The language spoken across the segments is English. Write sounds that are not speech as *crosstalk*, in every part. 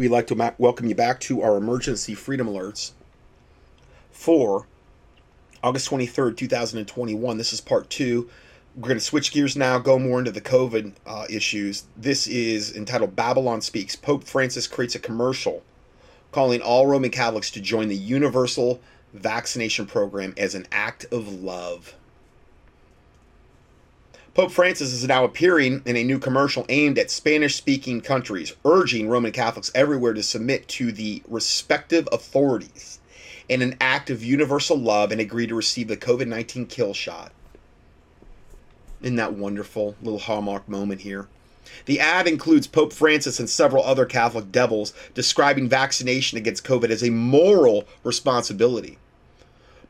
We'd like to welcome you back to our emergency freedom alerts for August 23rd, 2021. This is part two. We're going to switch gears now, go more into the COVID uh, issues. This is entitled Babylon Speaks. Pope Francis creates a commercial calling all Roman Catholics to join the universal vaccination program as an act of love. Pope Francis is now appearing in a new commercial aimed at Spanish speaking countries, urging Roman Catholics everywhere to submit to the respective authorities in an act of universal love and agree to receive the COVID 19 kill shot. Isn't that wonderful little hallmark moment here? The ad includes Pope Francis and several other Catholic devils describing vaccination against COVID as a moral responsibility.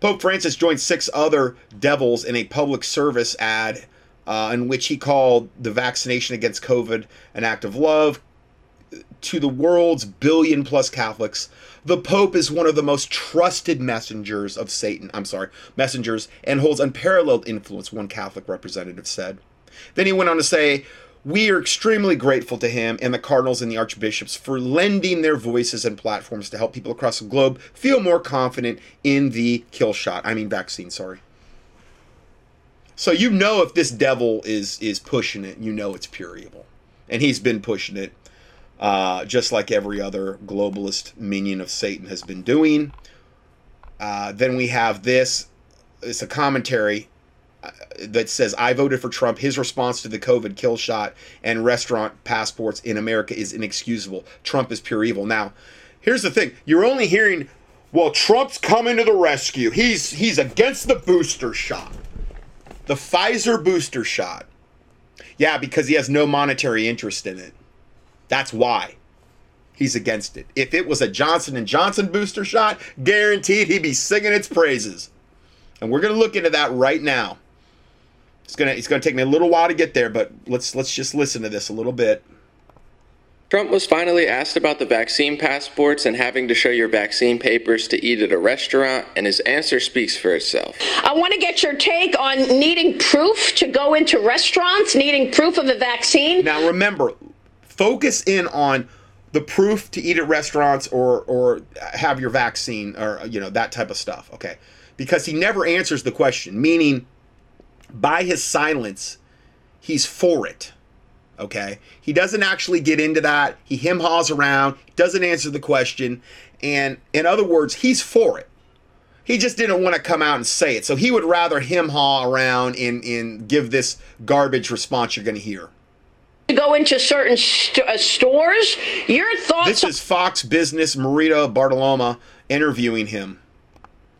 Pope Francis joined six other devils in a public service ad uh, in which he called the vaccination against COVID an act of love to the world's billion plus Catholics. The Pope is one of the most trusted messengers of Satan. I'm sorry, messengers, and holds unparalleled influence, one Catholic representative said. Then he went on to say, we are extremely grateful to him and the cardinals and the archbishops for lending their voices and platforms to help people across the globe feel more confident in the kill shot. I mean, vaccine, sorry. So you know if this devil is is pushing it, you know it's pure evil, and he's been pushing it, uh, just like every other globalist minion of Satan has been doing. Uh, then we have this. It's a commentary uh, that says I voted for Trump. His response to the COVID kill shot and restaurant passports in America is inexcusable. Trump is pure evil. Now, here's the thing: you're only hearing, "Well, Trump's coming to the rescue. He's he's against the booster shot." The Pfizer booster shot. Yeah, because he has no monetary interest in it. That's why he's against it. If it was a Johnson and Johnson booster shot, guaranteed he'd be singing its praises. And we're going to look into that right now. It's going to it's going to take me a little while to get there, but let's let's just listen to this a little bit. Trump was finally asked about the vaccine passports and having to show your vaccine papers to eat at a restaurant, and his answer speaks for itself. I want to get your take on needing proof to go into restaurants, needing proof of a vaccine. Now, remember, focus in on the proof to eat at restaurants or or have your vaccine or you know that type of stuff. Okay, because he never answers the question. Meaning, by his silence, he's for it. Okay. He doesn't actually get into that. He him haws around, doesn't answer the question. And in other words, he's for it. He just didn't want to come out and say it. So he would rather him haw around and, and give this garbage response you're going to hear. To go into certain st- uh, stores, your thoughts. This is Fox Business Marita Bartoloma interviewing him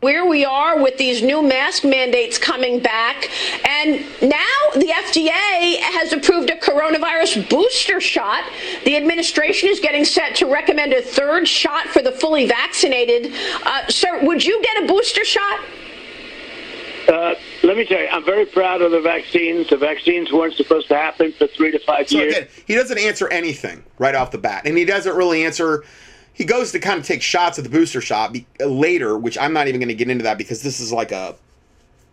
where we are with these new mask mandates coming back. And now the FDA has approved a coronavirus booster shot. The administration is getting set to recommend a third shot for the fully vaccinated. Uh, sir, would you get a booster shot? Uh, let me tell you, I'm very proud of the vaccines. The vaccines weren't supposed to happen for three to five so years. Again, he doesn't answer anything right off the bat, and he doesn't really answer he goes to kind of take shots at the booster shot be- later, which I'm not even going to get into that because this is like a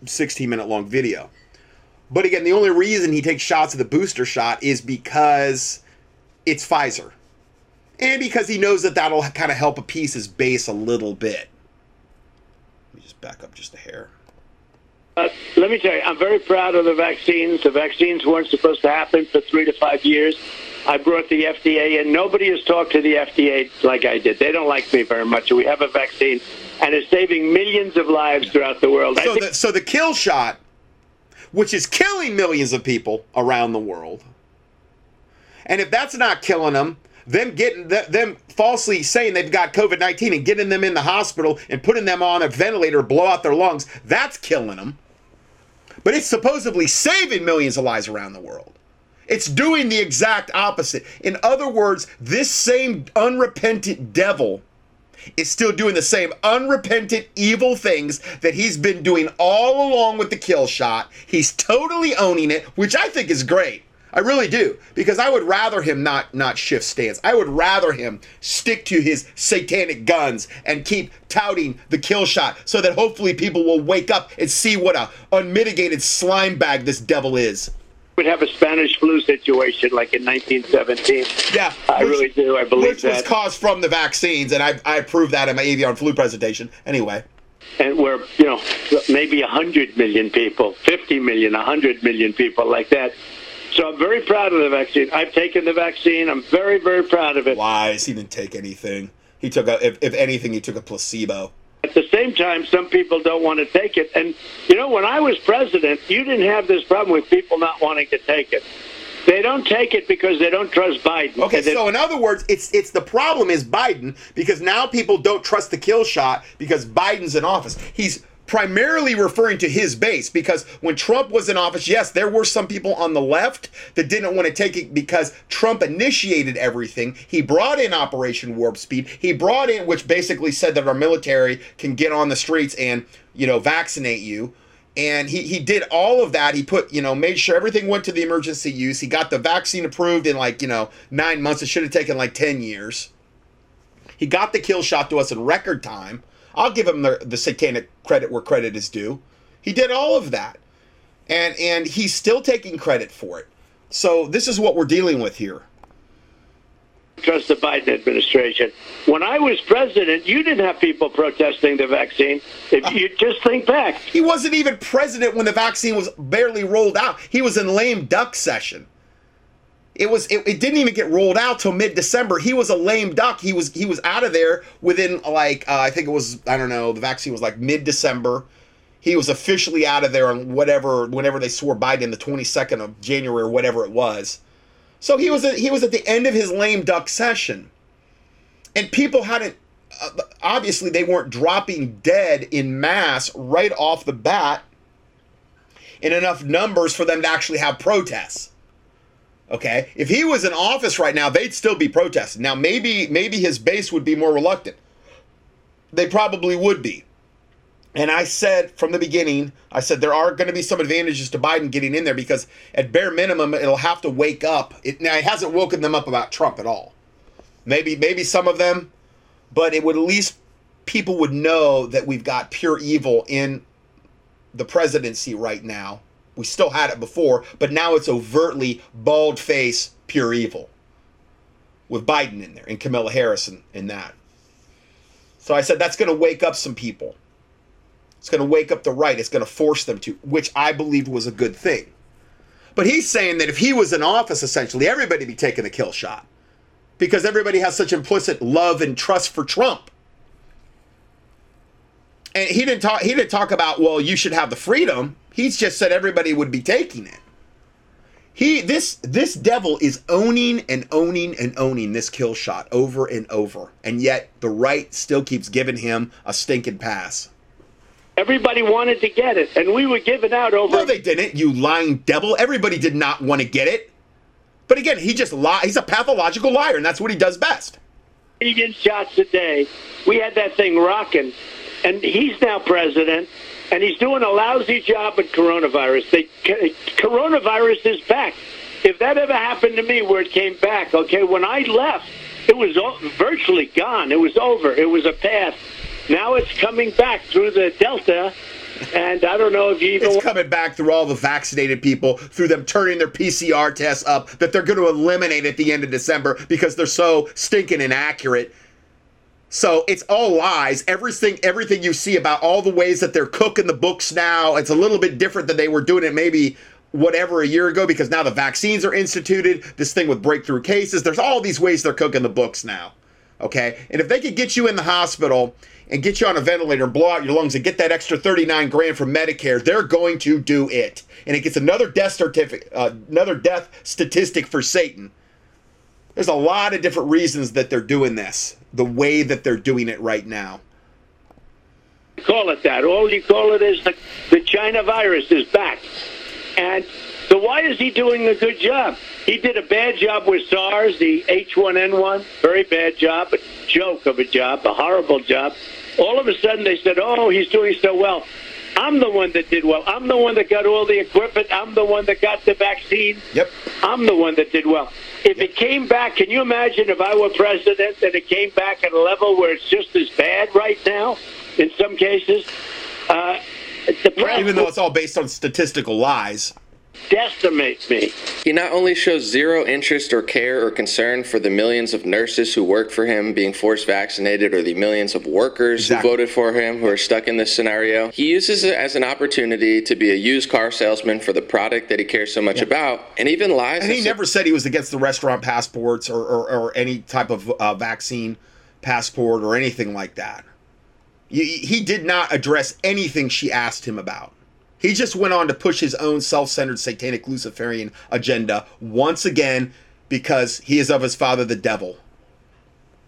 16 minute long video. But again, the only reason he takes shots at the booster shot is because it's Pfizer. And because he knows that that'll kind of help appease his base a little bit. Let me just back up just a hair. Uh, let me tell you, I'm very proud of the vaccines. The vaccines weren't supposed to happen for three to five years. I brought the FDA in. Nobody has talked to the FDA like I did. They don't like me very much. We have a vaccine, and it's saving millions of lives throughout the world. So, the, so the kill shot, which is killing millions of people around the world, and if that's not killing them, them getting them falsely saying they've got COVID nineteen and getting them in the hospital and putting them on a ventilator, blow out their lungs, that's killing them. But it's supposedly saving millions of lives around the world. It's doing the exact opposite. In other words, this same unrepentant devil is still doing the same unrepentant evil things that he's been doing all along with the kill shot. He's totally owning it, which I think is great. I really do because I would rather him not not shift stance. I would rather him stick to his satanic guns and keep touting the kill shot so that hopefully people will wake up and see what a unmitigated slime bag this devil is. Would have a Spanish flu situation like in 1917. Yeah, I which- really do. I believe Which was caused from the vaccines, and I, I proved that in my avian flu presentation. Anyway, and where you know maybe 100 million people 50 million 100 million people like that so i'm very proud of the vaccine i've taken the vaccine i'm very very proud of it lies. He didn't take anything. He took a, if, if anything, he took a placebo. At the same time some people don't want to take it. And you know when i was president you didn't have this problem with people not wanting to take it. They don't take it because they don't trust biden. Okay, so in other words, it's it's the problem is Biden because now people don't trust the kill shot because Biden's in office. He's primarily referring to his base because when Trump was in office, yes, there were some people on the left that didn't want to take it because Trump initiated everything. He brought in Operation Warp Speed. He brought in which basically said that our military can get on the streets and, you know, vaccinate you. And he, he did all of that. He put you know made sure everything went to the emergency use. He got the vaccine approved in like you know nine months. It should have taken like 10 years. He got the kill shot to us in record time i'll give him the, the satanic credit where credit is due. He did all of that. And and he's still taking credit for it. So this is what we're dealing with here. Trust the Biden administration. When I was president, you didn't have people protesting the vaccine. If ah. you just think back, he wasn't even president when the vaccine was barely rolled out. He was in lame duck session it was it, it didn't even get rolled out till mid-december. He was a lame duck. He was he was out of there within like uh, i think it was i don't know the vaccine was like mid-december. He was officially out of there on whatever whenever they swore biden the 22nd of january or whatever it was. So he was at, he was at the end of his lame duck session. And people hadn't uh, obviously they weren't dropping dead in mass right off the bat in enough numbers for them to actually have protests Okay, if he was in office right now, they'd still be protesting. Now, maybe maybe his base would be more reluctant. They probably would be. And I said from the beginning, I said there are going to be some advantages to Biden getting in there because at bare minimum, it'll have to wake up. It now it hasn't woken them up about Trump at all. Maybe maybe some of them, but it would at least people would know that we've got pure evil in the presidency right now. We still had it before, but now it's overtly bald face pure evil with Biden in there and Camilla Harris in, in that. So I said that's going to wake up some people. It's going to wake up the right. It's going to force them to, which I believed was a good thing. But he's saying that if he was in office, essentially, everybody be taking a kill shot because everybody has such implicit love and trust for Trump. And he didn't talk. He didn't talk about well, you should have the freedom. He's just said everybody would be taking it. He this this devil is owning and owning and owning this kill shot over and over, and yet the right still keeps giving him a stinking pass. everybody wanted to get it, and we were giving out over. No, they didn't. You lying devil. Everybody did not want to get it. But again, he just lie. He's a pathological liar, and that's what he does best. million shots a day. We had that thing rocking, and he's now president, and he's doing a lousy job with coronavirus. The coronavirus is back. If that ever happened to me, where it came back, okay, when I left, it was virtually gone. It was over. It was a path. Now it's coming back through the Delta, and I don't know if you even. It's coming back through all the vaccinated people, through them turning their PCR tests up that they're going to eliminate at the end of December because they're so stinking inaccurate. So it's all lies. Everything, everything you see about all the ways that they're cooking the books now, it's a little bit different than they were doing it maybe whatever a year ago because now the vaccines are instituted. This thing with breakthrough cases, there's all these ways they're cooking the books now. Okay, and if they could get you in the hospital and get you on a ventilator and blow out your lungs and get that extra 39 grand from Medicare, they're going to do it. And it gets another death certificate, uh, another death statistic for Satan. There's a lot of different reasons that they're doing this, the way that they're doing it right now. call it that. All you call it is the, the China virus is back. And so why is he doing a good job? He did a bad job with SARS, the H1N1, very bad job, a joke of a job, a horrible job. All of a sudden they said, oh, he's doing so well. I'm the one that did well. I'm the one that got all the equipment. I'm the one that got the vaccine. Yep. I'm the one that did well. If it came back, can you imagine if I were president and it came back at a level where it's just as bad right now in some cases? Uh, Even though it's all based on statistical lies. Decimate me. He not only shows zero interest or care or concern for the millions of nurses who work for him being forced vaccinated or the millions of workers Exactly. who voted for him who are stuck in this scenario, he uses it as an opportunity to be a used car salesman for the product that he cares so much about and even lies. And he never said he was against the restaurant passports or, or, or any type of uh, vaccine passport or anything like that. He, he did not address anything she asked him about. He just went on to push his own self centered satanic Luciferian agenda once again because he is of his father, the devil.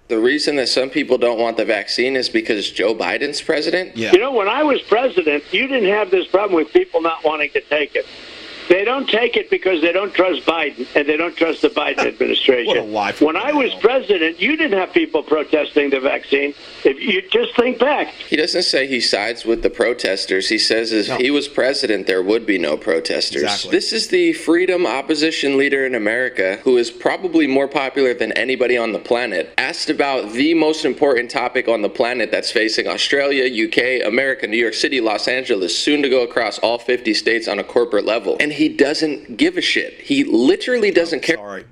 The reason that some people don't want the vaccine is because Joe Biden's president. Yeah. You know, when I was president, you didn't have this problem with people not wanting to take it. They don't take it because they don't trust Biden and they don't trust the Biden administration. *laughs* What a lie when I was hell. president, you didn't have people protesting the vaccine. If you just think back, He doesn't say he sides with the protesters. He says if No. he was president, there would be no protesters. Exactly. This is the freedom opposition leader in America who is probably more popular than anybody on the planet. Asked about the most important topic on the planet that's facing Australia, UK, America, New York City, Los Angeles, soon to go across all 50 states on a corporate level. And he doesn't give a shit. He literally doesn't care Sorry.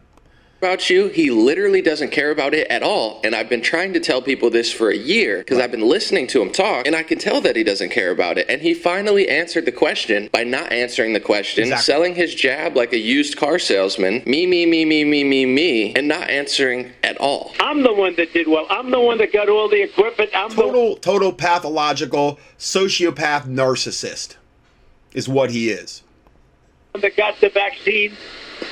about you. He literally doesn't care about it at all. And I've been trying to tell people this for a year because I've been listening to him talk and I can tell that he doesn't care about it. And he finally answered the question by not answering the question, Exactly. selling his jab like a used car salesman, me, me, me, me, me, me, me, and not answering at all. I'm the one that did well. I'm the one that got all the equipment. I'm the Total, total pathological sociopath narcissist is what he is. That got the vaccine.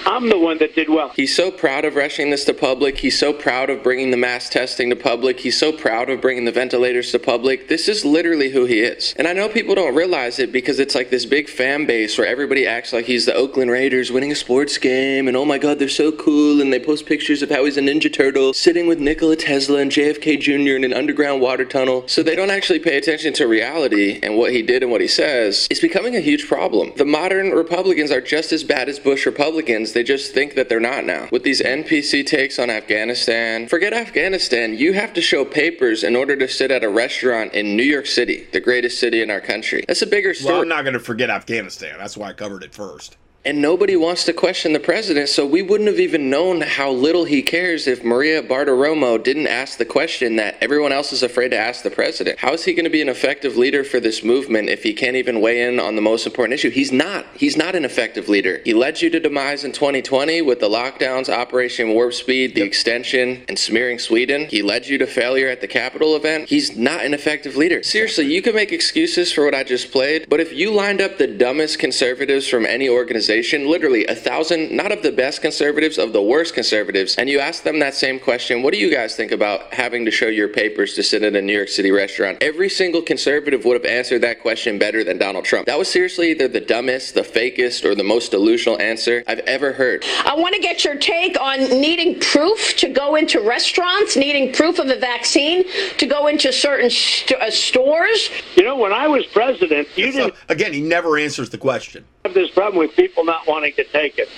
I'm the one that did well. He's so proud of rushing this to public. He's so proud of bringing the mass testing to public. He's so proud of bringing the ventilators to public. This is literally who he is. And I know people don't realize it because it's like this big fan base where everybody acts like he's the Oakland Raiders winning a sports game and oh my god, they're so cool. And they post pictures of how he's a Ninja Turtle sitting with Nikola Tesla and JFK Jr. in an underground water tunnel. So they don't actually pay attention to reality and what he did and what he says It's becoming a huge problem. The modern Republicans are just as bad as Bush Republicans. They just think that they're not now. With these NPC takes on Afghanistan, forget Afghanistan. You have to show papers in order to sit at a restaurant in New York City, the greatest city in our country. That's a bigger story. Well, I'm not going to forget Afghanistan. That's why I covered it first. And nobody wants to question the president, so we wouldn't have even known how little he cares if Maria Bartiromo didn't ask the question that everyone else is afraid to ask the president. How is he going to be an effective leader for this movement if he can't even weigh in on the most important issue? He's not. He's not an effective leader. He led you to demise in 2020 with the lockdowns, Operation Warp Speed, the extension, and smearing Sweden. He led you to failure at the Capitol event. He's not an effective leader. Seriously, you can make excuses for what I just played, but if you lined up the dumbest conservatives from any organization, literally a thousand, not of the best conservatives, of the worst conservatives, and you ask them that same question, what do you guys think about having to show your papers to sit in a New York City restaurant? Every single conservative would have answered that question better than Donald Trump. That was seriously either the dumbest, the fakest, or the most delusional answer I've ever heard. I want to get your take on needing proof to go into restaurants, needing proof of a vaccine to go into certain st- uh, stores. You know, when I was president, you So, didn't again, he never answers the question. Have this problem with people not wanting to take it.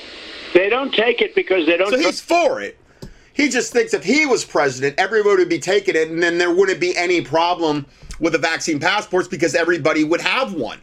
They don't take it because they don't So he's for it. He just thinks if he was president, everybody would be taking it, and then there wouldn't be any problem with the vaccine passports because everybody would have one.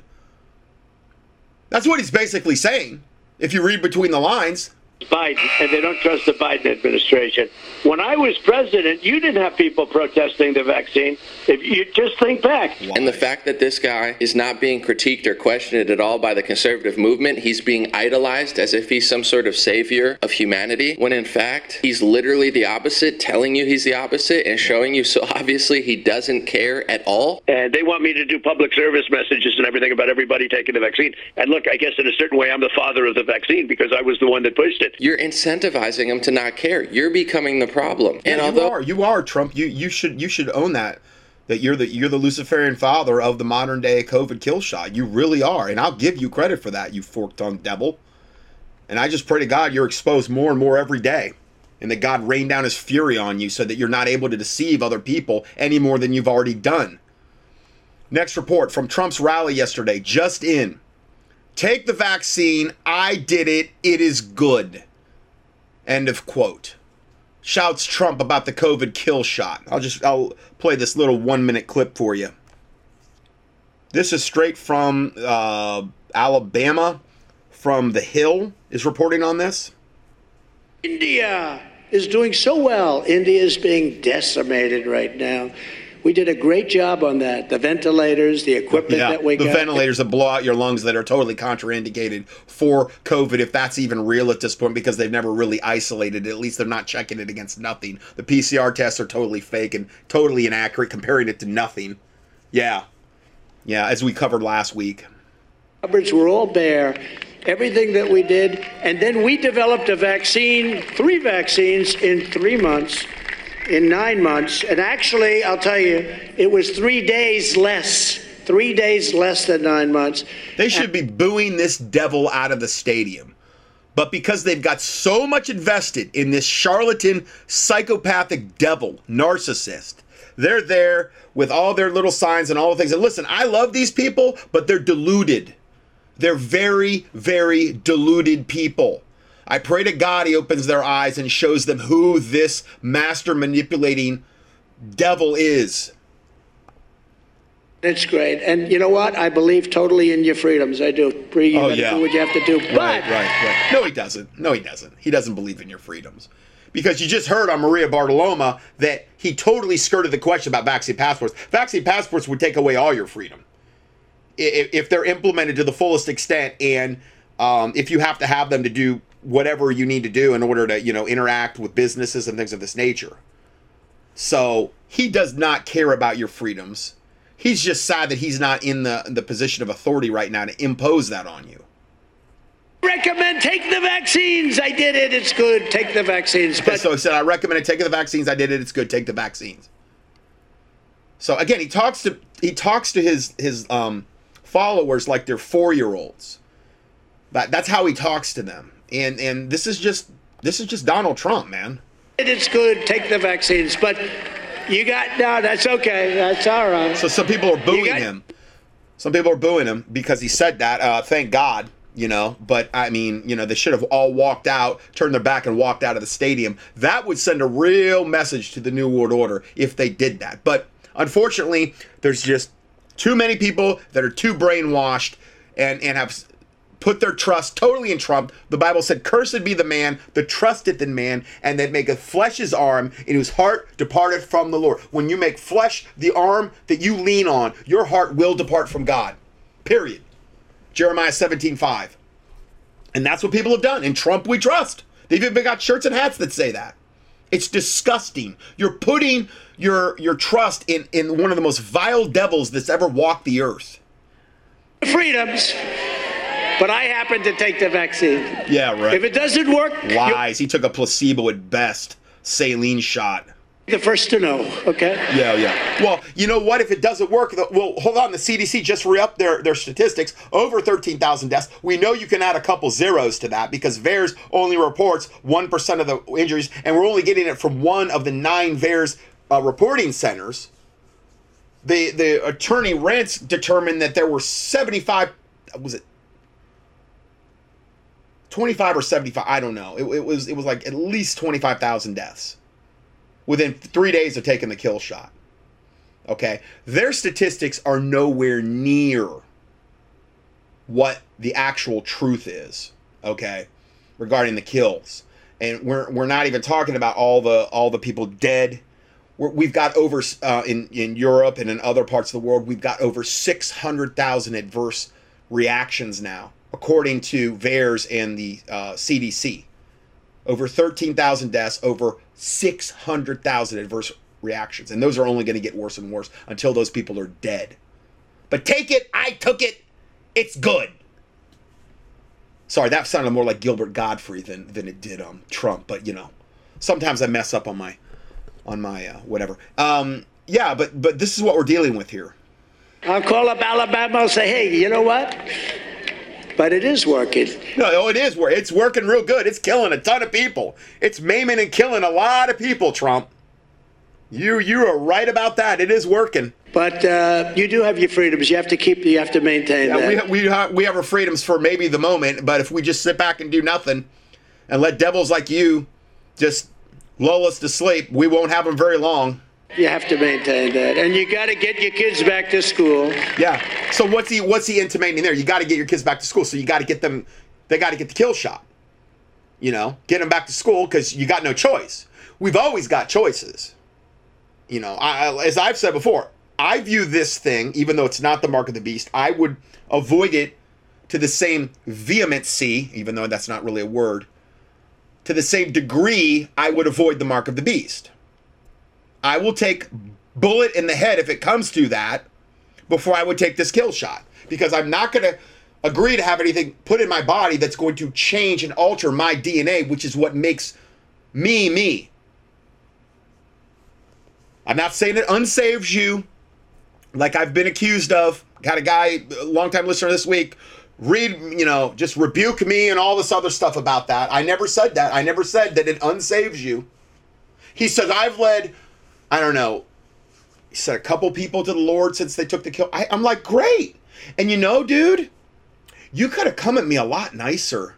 That's what he's basically saying. If you read between the lines, Biden and they don't trust the Biden administration. When I was president, you didn't have people protesting the vaccine. If you just think back, And the fact that this guy is not being critiqued or questioned at all by the conservative movement, he's being idolized as if he's some sort of savior of humanity, when in fact, he's literally the opposite, telling you he's the opposite and showing you so *laughs* obviously he doesn't care at all. and they want me to do public service messages and everything about everybody taking the vaccine. And look, I guess in a certain way, I'm the father of the vaccine because I was the one that pushed it. You're incentivizing them to not care. You're becoming the problem. and you although are, you are Trump. You you should you should own that. That you're the you're the Luciferian father of the modern day COVID kill shot. You really are, and I'll give you credit for that. You fork tongued devil. And I just pray to God you're exposed more and more every day, and that God rain down His fury on you, so that you're not able to deceive other people any more than you've already done. Next report from Trump's rally yesterday, just in. Take the vaccine. I did it. It is good. End of quote. Shouts Trump about the COVID kill shot. I'll just I'll play this little one minute clip for you. This is straight from uh, Alabama from The Hill is reporting on this. India is doing so well. India is being decimated right now. We did a great job on that. The ventilators, the equipment Yeah, that we got. the got. ventilators that blow out your lungs that are totally contraindicated for COVID, if that's even real at this point, because they've never really isolated it. At least they're not checking it against nothing. The PCR tests are totally fake and totally inaccurate, comparing it to nothing. Yeah. Yeah, as we covered last week. cupboards were all bare. Everything that we did, and then we developed a vaccine, three vaccines in three months, in nine months, and actually, I'll tell you, it was three days less, three days less than nine months. They should be booing this devil out of the stadium. But because they've got so much invested in this charlatan, psychopathic devil, narcissist, they're there with all their little signs and all the things. And listen, I love these people, but they're deluded. They're very, very deluded people. I pray to God he opens their eyes and shows them who this master manipulating devil is. It's great. And you know what? I believe totally in your freedoms. I do. Bree, you Oh, yeah. do what you have to do. But Right, right, right. No, he doesn't. No, he doesn't. He doesn't believe in your freedoms. Because you just heard on Maria Bartoloma that he totally skirted the question about vaccine passports. Vaccine passports would take away all your freedom if they're implemented to the fullest extent, and um, if you have to have them to do whatever you need to do in order to, you know, interact with businesses and things of this nature. So he does not care about your freedoms. He's just sad that he's not in the the position of authority right now to impose that on you. recommend take the vaccines. I did it. It's good. Take the vaccines. But so he said, I recommend taking the vaccines. I did it. It's good. Take the vaccines. So again, he talks to he talks to his his um, followers like they're four year olds. That that's how he talks to them. And and this is just this is just Donald Trump, man. it's good. Take the vaccines. But you got no. That's okay. That's all right. So some people are booing got- him. Some people are booing him because he said that. Uh, thank God, you know. But I mean, you know, they should have all walked out, turned their back, and walked out of the stadium. That would send a real message to the New World Order if they did that. But unfortunately, there's just too many people that are too brainwashed and and have put their trust totally in Trump. The Bible said, Cursed be the man that trusteth in man, and that maketh flesh his arm, and whose heart departed from the Lord. When you make flesh the arm that you lean on, your heart will depart from God. Period. Jeremiah 17, 5. And that's what people have done. In Trump we trust. They've even got shirts and hats that say that. It's disgusting. You're putting your your trust in, in one of the most vile devils that's ever walked the earth. freedoms. But I happen to take the vaccine. Yeah, right. If it doesn't work, Lies. He took a placebo at best. Saline shot. the first to know. Okay. Yeah, yeah. Well, you know what? If it doesn't work, the, well, hold on. The CDC just re-upped their, their statistics. Over 13,000 deaths. We know you can add a couple zeros to that because VAERS only reports 1% of the injuries, and we're only getting it from one of the nine VAERS uh, reporting centers. The, the attorney Renz determined that there were 75, was it 25 or 75 i don't know. It, it was it was like at least 25000 deaths within three days of taking the kill shot. Okay? Their statistics are nowhere near what the actual truth is okay regarding the kills. And we're, we're not even talking about all the all the people dead. We're, we've got over uh, in in Europe and in other parts of the world we've got over 600,000 adverse reactions now according to VAERS and the uh, CDC over 13,000 deaths over 600,000 adverse reactions and those are only going to get worse and worse until those people are dead but take it I took it it's good sorry that sounded more like Gilbert Gottfried than than it did um Trump but you know sometimes I mess up on my on my uh, whatever. Um, yeah, but but this is what we're dealing with here. I'll call up Alabama and say, hey, you know what? But it is working. No, oh, it is wor It's working real good. It's killing a ton of people. It's maiming and killing a lot of people. Trump, you you are right about that. It is working. But uh, you do have your freedoms. You have to keep. You have to maintain Yeah, that. we we ha- we have our freedoms for maybe the moment, but if we just sit back and do nothing, and let devils like you just lull us to sleep, we won't have them very long. You have to maintain that, and you got to get your kids back to school. Yeah. So what's he what's he intimating there? You got to get your kids back to school, so you got to get them they got to get the kill shot. You know, get them back to school because you got no choice. We've always got choices. You know, I, as I've said before, I view this thing, even though it's not the mark of the beast, I would avoid it to the same vehemency, even though that's not really a word, to the same degree I would avoid the mark of the beast. I will take bullet in the head if it comes to that before I would take this kill shot because I'm not going to agree to have anything put in my body that's going to change and alter my DNA, which is what makes me me. I'm not saying it unsaves you, like I've been accused of. Got a guy, longtime listener this week, read, you know, just rebuke me and all this other stuff about that. I never said that. I never said that it unsaves you. He says, I've led, I don't know, he said a couple people to the Lord since they took the kill. I, I'm like, great. And you know, dude, you could have come at me a lot nicer.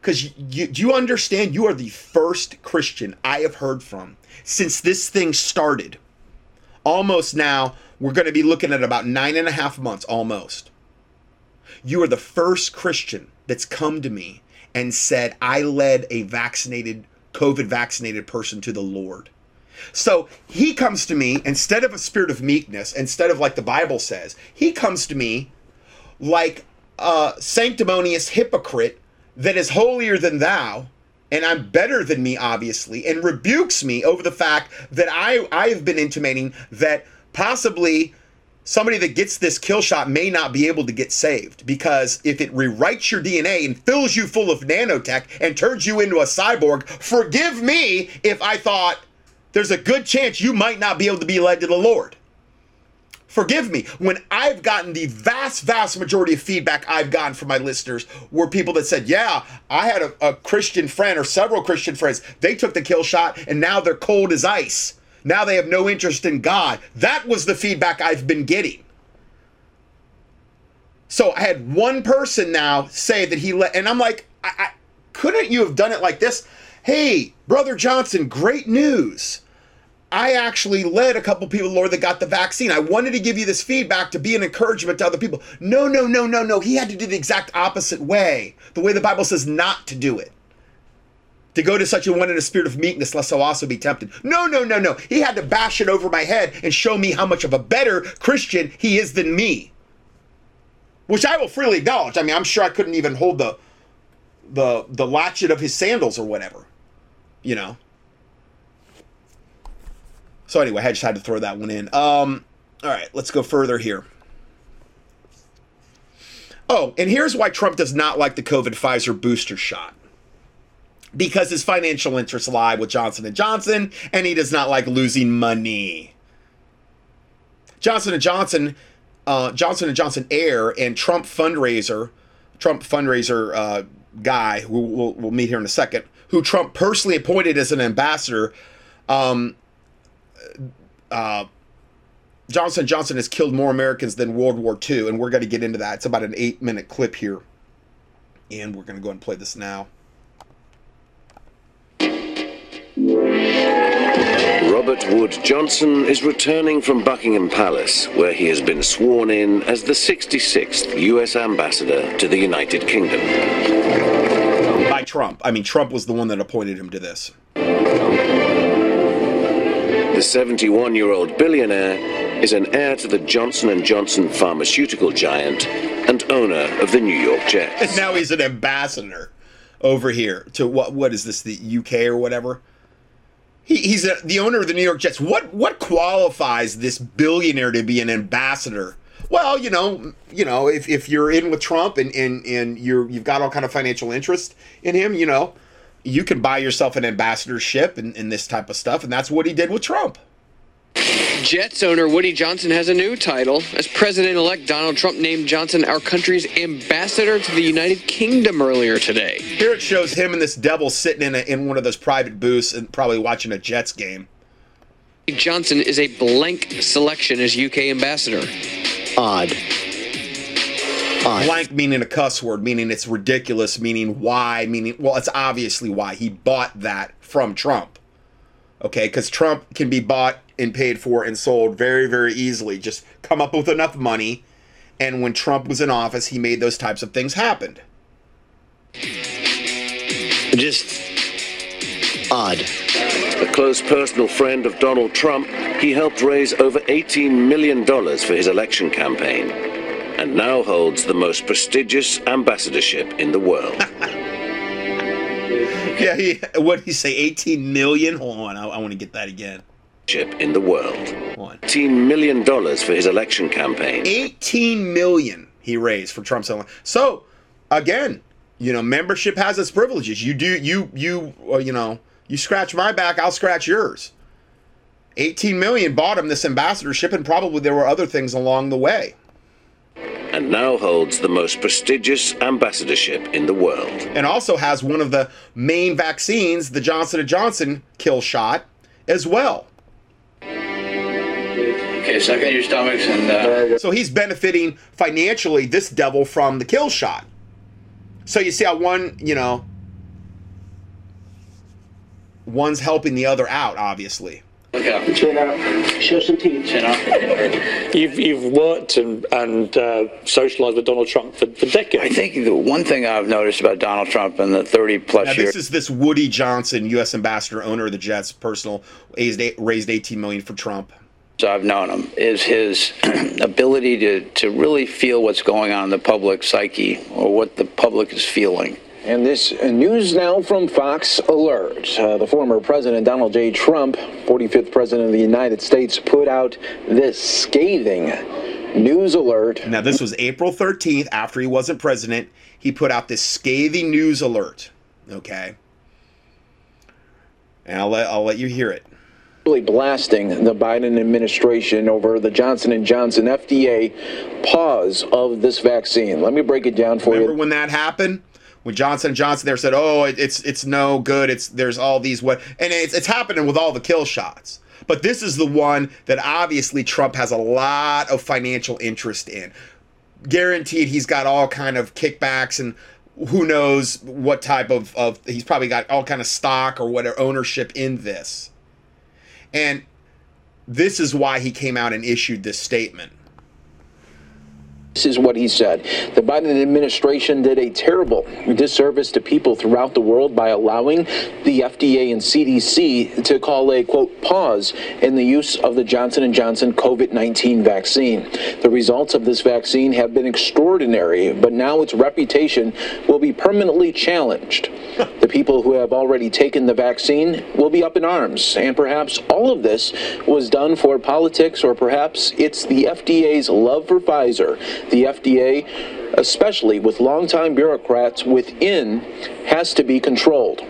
Because you, you, do you understand? You are the first Christian I have heard from since this thing started. Almost now, we're going to be looking at about nine and a half months, almost. You are the first Christian that's come to me and said, I led a vaccinated, COVID vaccinated person to the Lord. So he comes to me instead of a spirit of meekness, instead of like the Bible says, he comes to me like a sanctimonious hypocrite that is holier than thou and I'm better than me, obviously, and rebukes me over the fact that I I've been intimating that possibly somebody that gets this kill shot may not be able to get saved because if it rewrites your DNA and fills you full of nanotech and turns you into a cyborg, forgive me if I thought there's a good chance you might not be able to be led to the Lord. Forgive me when I've gotten the vast, vast majority of feedback I've gotten from my listeners were people that said, Yeah, I had a, a Christian friend or several Christian friends. They took the kill shot and now they're cold as ice. Now they have no interest in God. That was the feedback I've been getting. So I had one person now say that he let, and I'm like, I, I, couldn't you have done it like this? Hey, Brother Johnson, great news. I actually led a couple people, Lord, that got the vaccine. I wanted to give you this feedback to be an encouragement to other people. No, no, no, no, no. He had to do the exact opposite way, the way the Bible says not to do it. To go to such a one in a spirit of meekness, lest I'll also be tempted. No, no, no, no. He had to bash it over my head and show me how much of a better Christian he is than me. Which I will freely acknowledge. I mean, I'm sure I couldn't even hold the the the latchet of his sandals or whatever. You know. So anyway, I just had to throw that one in. Um, all right, let's go further here. Oh, and here's why Trump does not like the COVID Pfizer booster shot. Because his financial interests lie with Johnson and Johnson, and he does not like losing money. Johnson and Johnson, uh, Johnson and Johnson Air, and Trump fundraiser, Trump fundraiser uh, guy, who we'll, we'll meet here in a second, who Trump personally appointed as an ambassador. Um, uh, Johnson Johnson has killed more Americans than World War II, and we're going to get into that. It's about an eight minute clip here, and we're going to go and play this now. Robert Wood Johnson is returning from Buckingham Palace, where he has been sworn in as the 66th U.S. ambassador to the United Kingdom. Trump. I mean, Trump was the one that appointed him to this. The 71-year-old billionaire is an heir to the Johnson & Johnson pharmaceutical giant and owner of the New York Jets. And now he's an ambassador over here to what? What is this? The UK or whatever? He, he's a, the owner of the New York Jets. What what qualifies this billionaire to be an ambassador? Well, you know, you know, if, if you're in with Trump and, and, and you're you've got all kind of financial interest in him, you know, you can buy yourself an ambassadorship and, and this type of stuff, and that's what he did with Trump. Jets owner Woody Johnson has a new title. As president elect, Donald Trump named Johnson our country's ambassador to the United Kingdom earlier today. Here it shows him and this devil sitting in, a, in one of those private booths and probably watching a Jets game. Johnson is a blank selection as UK ambassador. Odd. Odd. Blank meaning a cuss word, meaning it's ridiculous, meaning why, meaning, well, it's obviously why. He bought that from Trump. Okay, because Trump can be bought and paid for and sold very, very easily. Just come up with enough money. And when Trump was in office, he made those types of things happen. Just odd. A close personal friend of Donald Trump, he helped raise over $18 million for his election campaign and now holds the most prestigious ambassadorship in the world. *laughs* yeah, he, what did he say? 18 million? Hold on, I, I want to get that again. In the world. $18 million for his election campaign. 18 million he raised for Trump's election. So, again, you know, membership has its privileges. You do, you, you, uh, you know, you scratch my back, I'll scratch yours. 18 million bought him this ambassadorship, and probably there were other things along the way. And now holds the most prestigious ambassadorship in the world. And also has one of the main vaccines, the Johnson & Johnson kill shot, as well. Okay, suck in your stomachs and. Uh... So he's benefiting financially, this devil, from the kill shot. So you see how one, you know, one's helping the other out, obviously. Look out. Chin up. Show some teeth. Chin up. You've, you've worked and, and uh, socialized with Donald Trump for, for decades. I think the one thing I've noticed about Donald Trump in the 30 plus now, years. This is this Woody Johnson, U.S. ambassador, owner of the Jets, personal, raised 18 million for Trump. I've known him is his *clears throat* ability to, to really feel what's going on in the public psyche or what the public is feeling. And this news now from Fox Alert. Uh, the former President Donald J. Trump, 45th President of the United States, put out this scathing news alert. Now, this was April 13th, after he wasn't president. He put out this scathing news alert. Okay. And I'll let, I'll let you hear it really blasting the Biden administration over the Johnson & Johnson FDA pause of this vaccine. Let me break it down for Remember you. Remember when that happened? When Johnson Johnson there said, "Oh, it, it's it's no good. It's there's all these what," and it's it's happening with all the kill shots. But this is the one that obviously Trump has a lot of financial interest in. Guaranteed, he's got all kind of kickbacks and who knows what type of, of he's probably got all kind of stock or whatever ownership in this. And this is why he came out and issued this statement. This is what he said. The Biden administration did a terrible disservice to people throughout the world by allowing the FDA and CDC to call a quote pause in the use of the Johnson & Johnson COVID-19 vaccine. The results of this vaccine have been extraordinary, but now its reputation will be permanently challenged. the people who have already taken the vaccine will be up in arms, and perhaps all of this was done for politics or perhaps it's the FDA's love for Pfizer the FDA, especially with longtime bureaucrats within, has to be controlled.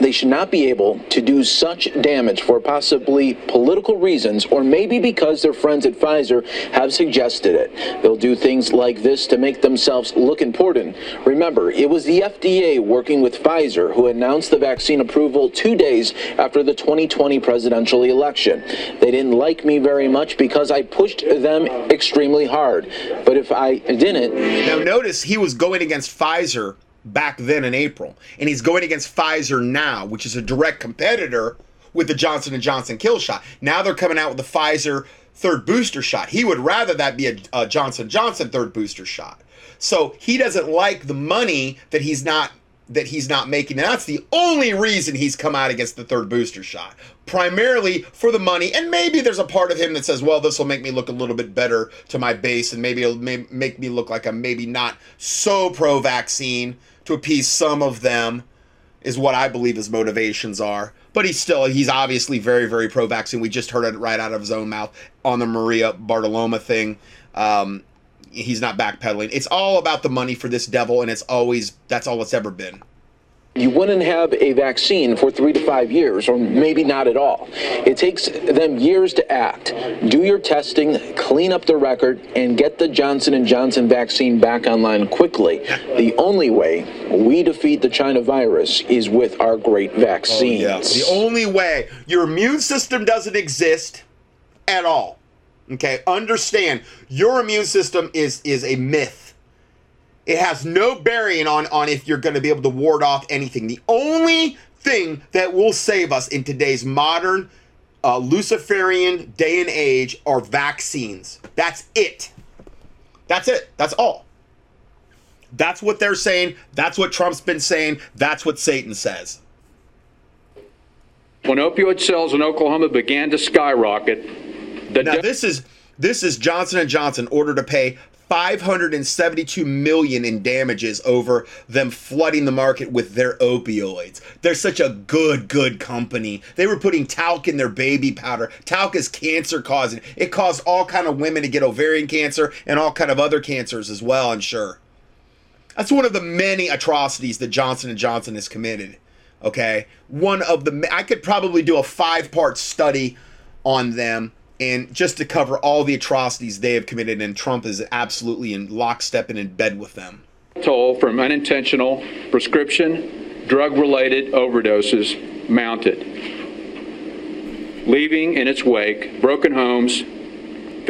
They should not be able to do such damage for possibly political reasons or maybe because their friends at Pfizer have suggested it. They'll do things like this to make themselves look important. Remember, it was the FDA working with Pfizer who announced the vaccine approval two days after the 2020 presidential election. They didn't like me very much because I pushed them extremely hard. But if I didn't. Now, notice he was going against Pfizer back then in April, and he's going against Pfizer now, which is a direct competitor with the Johnson and Johnson kill shot. Now they're coming out with the Pfizer third booster shot. He would rather that be a, a Johnson Johnson third booster shot. So he doesn't like the money that he's not that he's not making. And that's the only reason he's come out against the third booster shot. Primarily for the money. And maybe there's a part of him that says, well, this will make me look a little bit better to my base and maybe it'll make me look like I'm maybe not so pro vaccine to appease some of them is what I believe his motivations are. But he's still he's obviously very very pro vaccine. We just heard it right out of his own mouth on the Maria Bartiromo thing. Um, he's not backpedaling. It's all about the money for this devil, and it's always that's all it's ever been you wouldn't have a vaccine for three to five years, or maybe not at all. It takes them years to act. Do your testing, clean up the record, and get the Johnson & Johnson vaccine back online quickly. The only way we defeat the China virus is with our great vaccines. Oh, yeah. The only way. Your immune system doesn't exist at all. Okay? Understand, your immune system is is a myth it has no bearing on, on if you're going to be able to ward off anything. The only thing that will save us in today's modern uh, Luciferian day and age are vaccines. That's it. That's it. That's all. That's what they're saying. That's what Trump's been saying. That's what Satan says. When opioid sales in Oklahoma began to skyrocket, the now this is this is Johnson and Johnson ordered to pay 572 million in damages over them flooding the market with their opioids. They're such a good, good company. They were putting talc in their baby powder. Talc is cancer causing. It caused all kind of women to get ovarian cancer and all kind of other cancers as well, I'm sure. That's one of the many atrocities that Johnson Johnson has committed. Okay? One of the I could probably do a five-part study on them and just to cover all the atrocities they have committed, and Trump is absolutely in lockstep and in bed with them. Toll from unintentional prescription drug related overdoses mounted, leaving in its wake broken homes,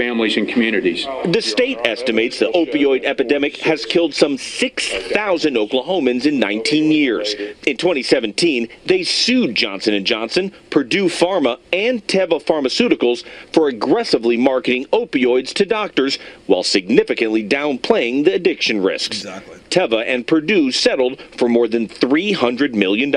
families and communities. The state estimates the opioid epidemic has killed some 6,000 Oklahomans in 19 years. In 2017, they sued Johnson & Johnson, Purdue Pharma, and Teva Pharmaceuticals for aggressively marketing opioids to doctors while significantly downplaying the addiction risks. Exactly. Teva and Purdue settled for more than $300 million.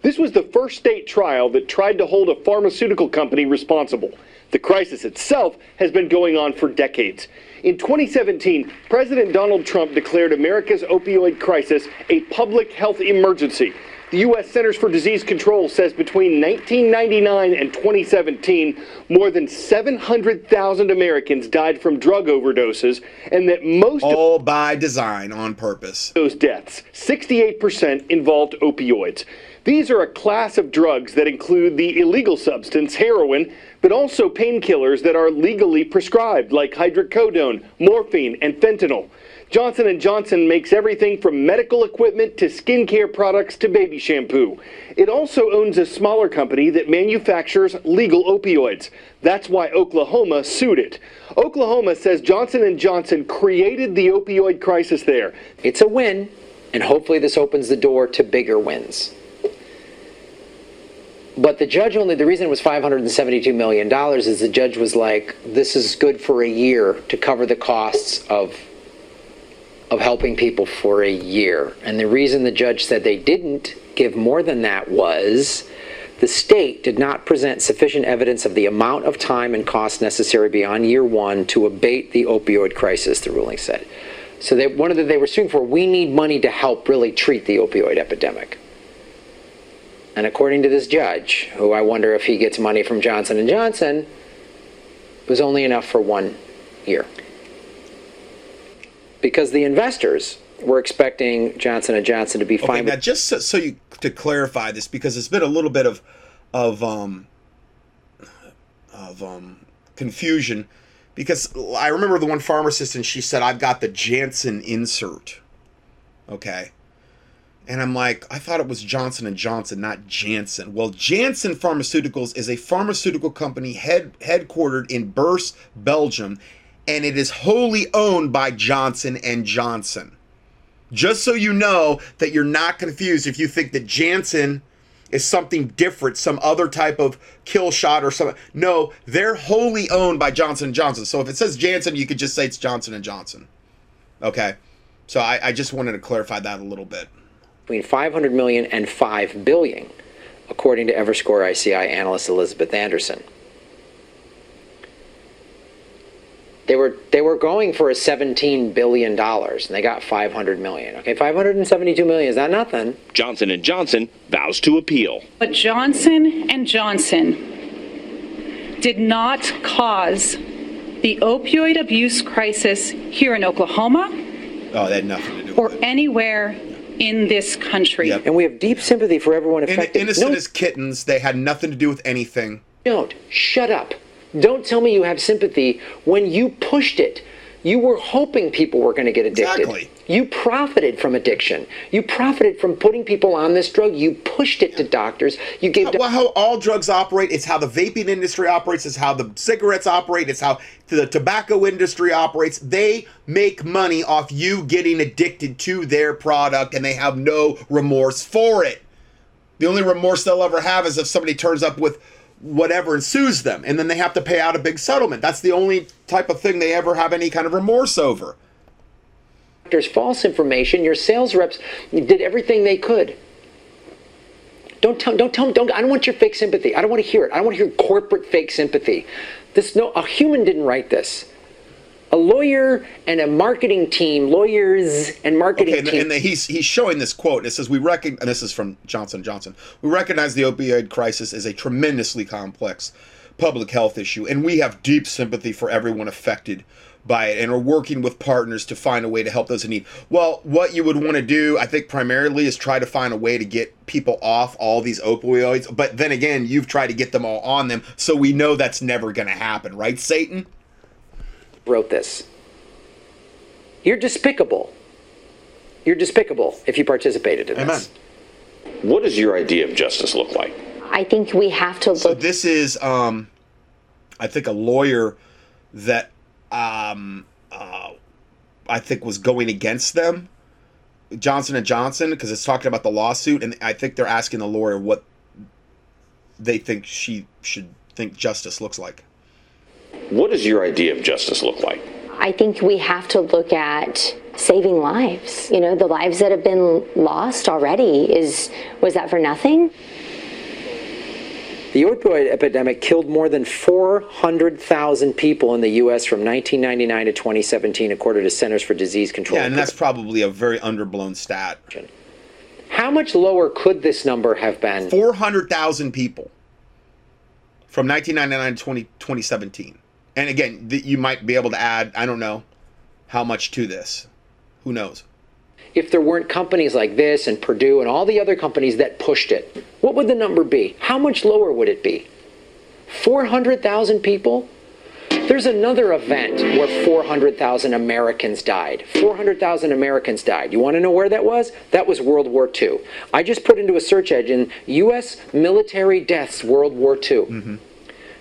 This was the first state trial that tried to hold a pharmaceutical company responsible. The crisis itself has been going on for decades. In 2017, President Donald Trump declared America's opioid crisis a public health emergency. The U.S. Centers for Disease Control says between 1999 and 2017, more than 700,000 Americans died from drug overdoses, and that most all by design, on purpose. Those deaths, 68% involved opioids. These are a class of drugs that include the illegal substance heroin, but also painkillers that are legally prescribed like hydrocodone, morphine, and fentanyl. Johnson & Johnson makes everything from medical equipment to skincare products to baby shampoo. It also owns a smaller company that manufactures legal opioids. That's why Oklahoma sued it. Oklahoma says Johnson & Johnson created the opioid crisis there. It's a win, and hopefully this opens the door to bigger wins. But the judge only, the reason it was $572 million is the judge was like, this is good for a year to cover the costs of, of helping people for a year. And the reason the judge said they didn't give more than that was the state did not present sufficient evidence of the amount of time and cost necessary beyond year one to abate the opioid crisis, the ruling said. So they, one of the they were suing for, we need money to help really treat the opioid epidemic. And according to this judge, who I wonder if he gets money from Johnson & Johnson, it was only enough for one year. Because the investors were expecting Johnson & Johnson to be Okay, fine. now just so, so you to clarify this, because it's been a little bit of of um of um confusion, because I remember the one pharmacist and she said, "I've got the Janssen insert." Okay. And I'm like, I thought it was Johnson and Johnson, not Janssen. Well, Janssen Pharmaceuticals is a pharmaceutical company head headquartered in Beerse, Belgium, and it is wholly owned by Johnson and Johnson. Just so you know that you're not confused if you think that Janssen is something different, some other type of kill shot or something. No, they're wholly owned by Johnson and Johnson. So if it says Janssen, you could just say it's Johnson and Johnson. Okay. So I, I just wanted to clarify that a little bit. Between 500 million and 5 billion, according to Evercore ISI analyst Elizabeth Anderson. They were they were going for a 17 billion dollars and they got 500 million. Okay, 572 million is that nothing? Johnson & Johnson vows to appeal. But Johnson and Johnson did not cause the opioid abuse crisis here in Oklahoma Oh, that had nothing to do or anywhere in this country. And we have deep sympathy for everyone In, affected. innocent No, as kittens, they had nothing to do with anything. don't. Shut up. Don't tell me you have sympathy when you pushed it. You were hoping people were going to get addicted. Exactly. You profited from addiction. You profited from putting people on this drug. You pushed it to doctors. You gave. Well, how all drugs operate, it's how the vaping industry operates, it's how the cigarettes operate, it's how the tobacco industry operates. They make money off you getting addicted to their product and they have no remorse for it. The only remorse they'll ever have is if somebody turns up with whatever and sues them and then they have to pay out a big settlement. That's the only type of thing they ever have any kind of remorse over. There's false information. Your sales reps did everything they could. Don't tell, don't tell, don't. I don't want your fake sympathy. I don't want to hear it. I don't want to hear corporate fake sympathy. This no, a human didn't write this. A lawyer and a marketing team, lawyers and marketing Okay, and, team. and he's he's showing this quote. It says we recognize. this is from Johnson Johnson. We recognize the opioid crisis is a tremendously complex public health issue, and we have deep sympathy for everyone affected by it, and are working with partners to find a way to help those in need. Well, what you would want to do, I think, primarily is try to find a way to get people off all these opioids. But then again, you've tried to get them all on them, so we know that's never going to happen, right, Satan? wrote this. You're despicable. You're despicable if you participated in this. What does your idea of justice look like? I think we have to So this is, um, I think, a lawyer that um, uh, I think was going against them, Johnson and Johnson, because it's talking about the lawsuit, and I think they're asking the lawyer what they think she should think justice looks like. What does your idea of justice look like? I think we have to look at saving lives. You know, the lives that have been lost already is was that for nothing? The opioid epidemic killed more than 400,000 people in the U.S. from 1999 to 2017, according to Centers for Disease Control. Yeah, and that's probably a very underblown stat. How much lower could this number have been? 400,000 people from 1999 to 20, 2017. And again, th- you might be able to add, I don't know how much to this. Who knows? If there weren't companies like this and Purdue and all the other companies that pushed it, what would the number be? How much lower would it be? 400,000 people? There's another event where 400,000 Americans died. 400,000 Americans died. You want to know where that was? That was World War II. I just put into a search engine U.S. military deaths World War II. Mm-hmm.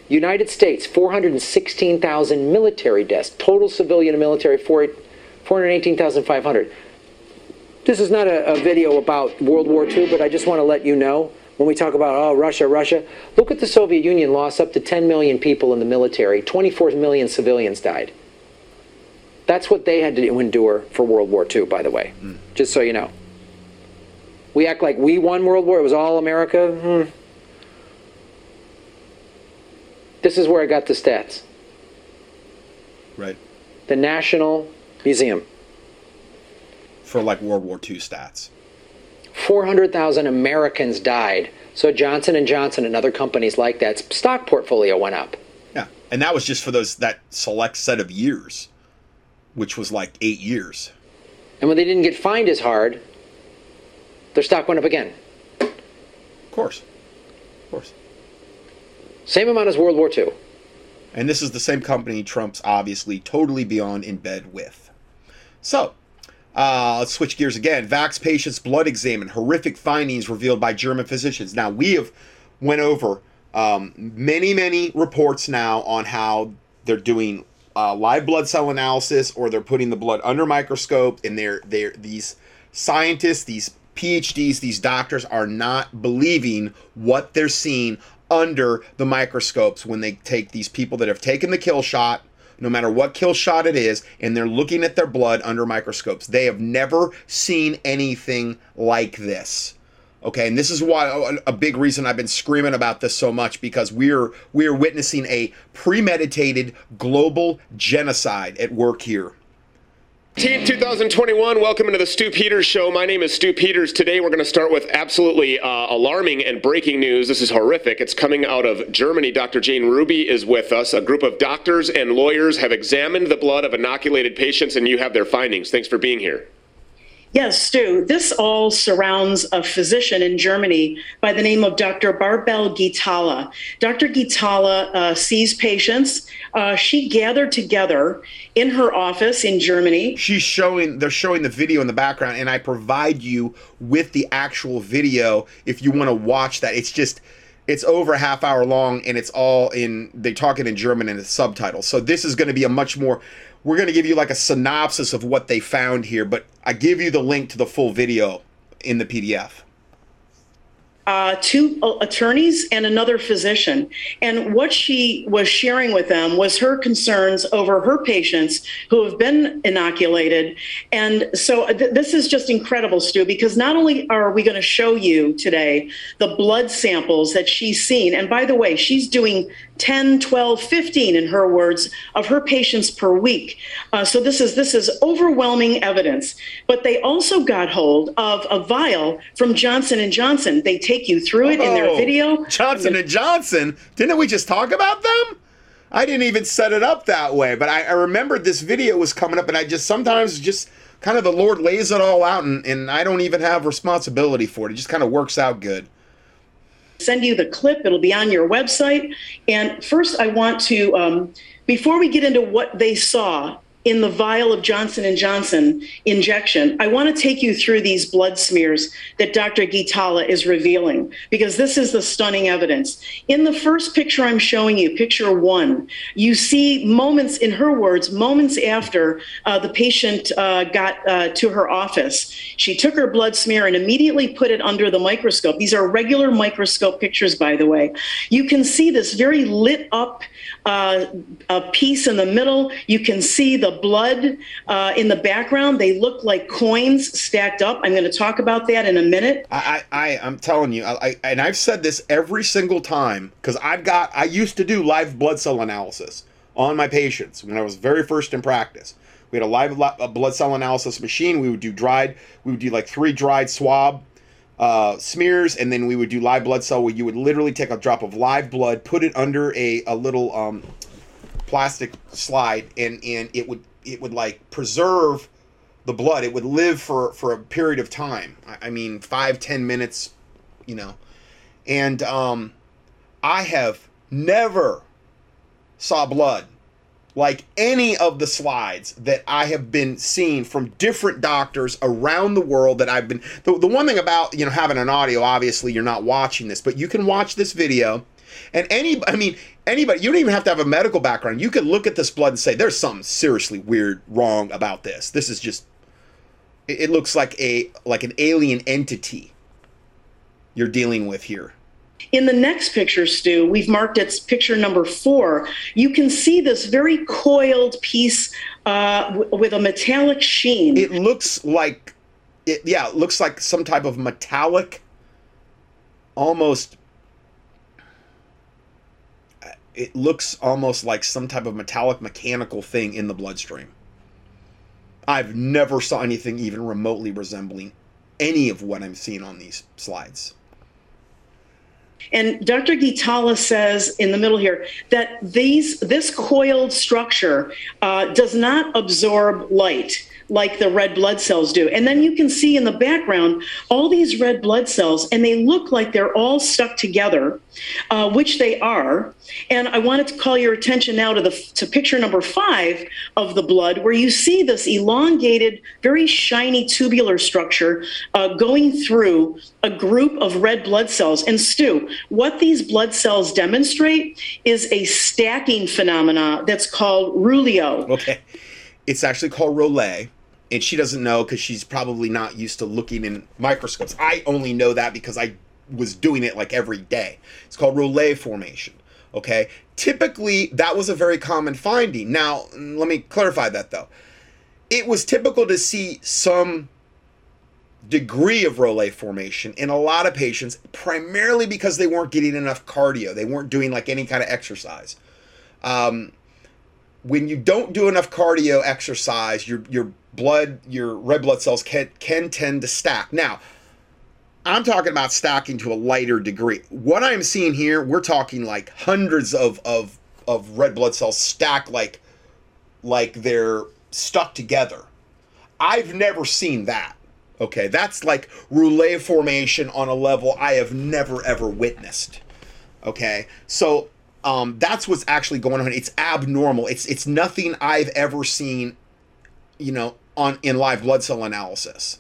United States, 416,000 military deaths. Total civilian and military, 4 418,500. This is not a, a video about World War II, but I just want to let you know when we talk about, oh, Russia, Russia, look at the Soviet Union lost up to 10 million people in the military. 24 million civilians died. That's what they had to endure for World War II, by the way, just so you know. We act like we won World War, it was all America. Hmm. This is where I got the stats. Right. The National Museum. For like World War II stats. 400,000 Americans died. So Johnson and Johnson and other companies like that stock portfolio went up. Yeah. And that was just for those that select set of years, which was like eight years. And when they didn't get fined as hard, their stock went up again. Of course. Of course. Same amount as World War II. And this is the same company Trump's obviously totally beyond in bed with. So, uh, let's switch gears again. Vax patients' blood examined. Horrific findings revealed by German physicians. Now, we have went over um, many, many reports now on how they're doing uh, live blood cell analysis or they're putting the blood under microscope and they're, they're these scientists, these PhDs, these doctors are not believing what they're seeing under the microscopes when they take these people that have taken the kill shot, no matter what kill shot it is, and they're looking at their blood under microscopes. They have never seen anything like this. Okay, and this is why oh, a big reason I've been screaming about this so much because we're we're witnessing a premeditated global genocide at work here. 2021. Welcome into the Stu Peters Show. My name is Stu Peters. Today we're going to start with absolutely uh, alarming and breaking news. This is horrific. It's coming out of Germany. Dr. Jane Ruby is with us. A group of doctors and lawyers have examined the blood of inoculated patients, and you have their findings. Thanks for being here. Yes, Stu. This all surrounds a physician in Germany by the name of Dr. Barbel Ghitalla. Dr. Ghitalla uh, sees patients. Uh, she gathered together in her office in Germany. She's showing, they're showing the video in the background, and I provide you with the actual video if you want to watch that. It's just, it's over a half hour long, and it's all in, they talk it in German and it's subtitles. So this is going to be a much more, we're going to give you like a synopsis of what they found here, but I give you the link to the full video in the PDF. Uh, two uh, attorneys and another physician. And what she was sharing with them was her concerns over her patients who have been inoculated. And so th- this is just incredible, Stu, because not only are we going to show you today the blood samples that she's seen, and by the way, she's doing 10, 12, 15 in her words of her patients per week. Uh, so this is this is overwhelming evidence. But they also got hold of a vial from Johnson and Johnson. They take you through it in their Oh, video. Johnson and Johnson. Didn't we just talk about them? I didn't even set it up that way, but I, I remembered this video was coming up, and I just sometimes just kind of the Lord lays it all out, and, and I don't even have responsibility for it. It just kind of works out good. Send you the clip. It'll be on your website. And first, I want to, um, before we get into what they saw in the vial of Johnson Johnson injection, I want to take you through these blood smears that Dr. Ghitalla is revealing because this is the stunning evidence. In the first picture I'm showing you, picture one, you see moments, in her words, moments after uh, the patient uh, got uh, to her office. She took her blood smear and immediately put it under the microscope. These are regular microscope pictures, by the way. You can see this very lit up uh, a piece in the middle. You can see the blood uh, in the background. They look like coins stacked up. I'm going to talk about that in a minute. I, I, I I'm telling you, I, I, and I've said this every single time because I've got, I used to do live blood cell analysis on my patients when I was very first in practice. We had a live blood cell analysis machine. We would do dried, we would do like three dried swab uh, smears, and then we would do live blood cell where you would literally take a drop of live blood, put it under a, a little um, plastic slide, and and it would it would like preserve the blood. It would live for for a period of time. I, I mean, five ten minutes, you know, and um, I have never saw blood like any of the slides that I have been seeing from different doctors around the world that I've been the, the one thing about you know having an audio obviously you're not watching this but you can watch this video and any I mean anybody you don't even have to have a medical background. You could look at this blood and say there's something seriously weird wrong about this. This is just it, it looks like a like an alien entity you're dealing with here In the next picture, Stu, we've marked it's picture number four. You can see this very coiled piece uh, with a metallic sheen. It looks like, it, yeah, it looks like some type of metallic, almost. It looks almost like some type of metallic mechanical thing in the bloodstream. I've never saw anything even remotely resembling any of what I'm seeing on these slides. And Dr. Ghitalla says in the middle here that these this coiled structure uh, does not absorb light like the red blood cells do. And then you can see in the background all these red blood cells, and they look like they're all stuck together, uh, which they are. And I wanted to call your attention now to the to picture number five of the blood, where you see this elongated, very shiny tubular structure uh, going through a group of red blood cells. And Stu, what these blood cells demonstrate is a stacking phenomena that's called rouleaux. Okay. It's actually called Rollet, and she doesn't know because she's probably not used to looking in microscopes. I only know that because I was doing it like every day. It's called Rollet formation. Okay. Typically, that was a very common finding. Now, let me clarify that though. It was typical to see some degree of Rollet formation in a lot of patients, primarily because they weren't getting enough cardio. They weren't doing like any kind of exercise. Um, when you don't do enough cardio exercise, your your blood, your red blood cells can can tend to stack. Now, I'm talking about stacking to a lighter degree. What I'm seeing here, we're talking like hundreds of of of red blood cells stack like like they're stuck together. I've never seen that. Okay, that's like roulette formation on a level I have never ever witnessed. Okay, so um, that's what's actually going on. It's abnormal. It's it's nothing I've ever seen, you know, on in live blood cell analysis.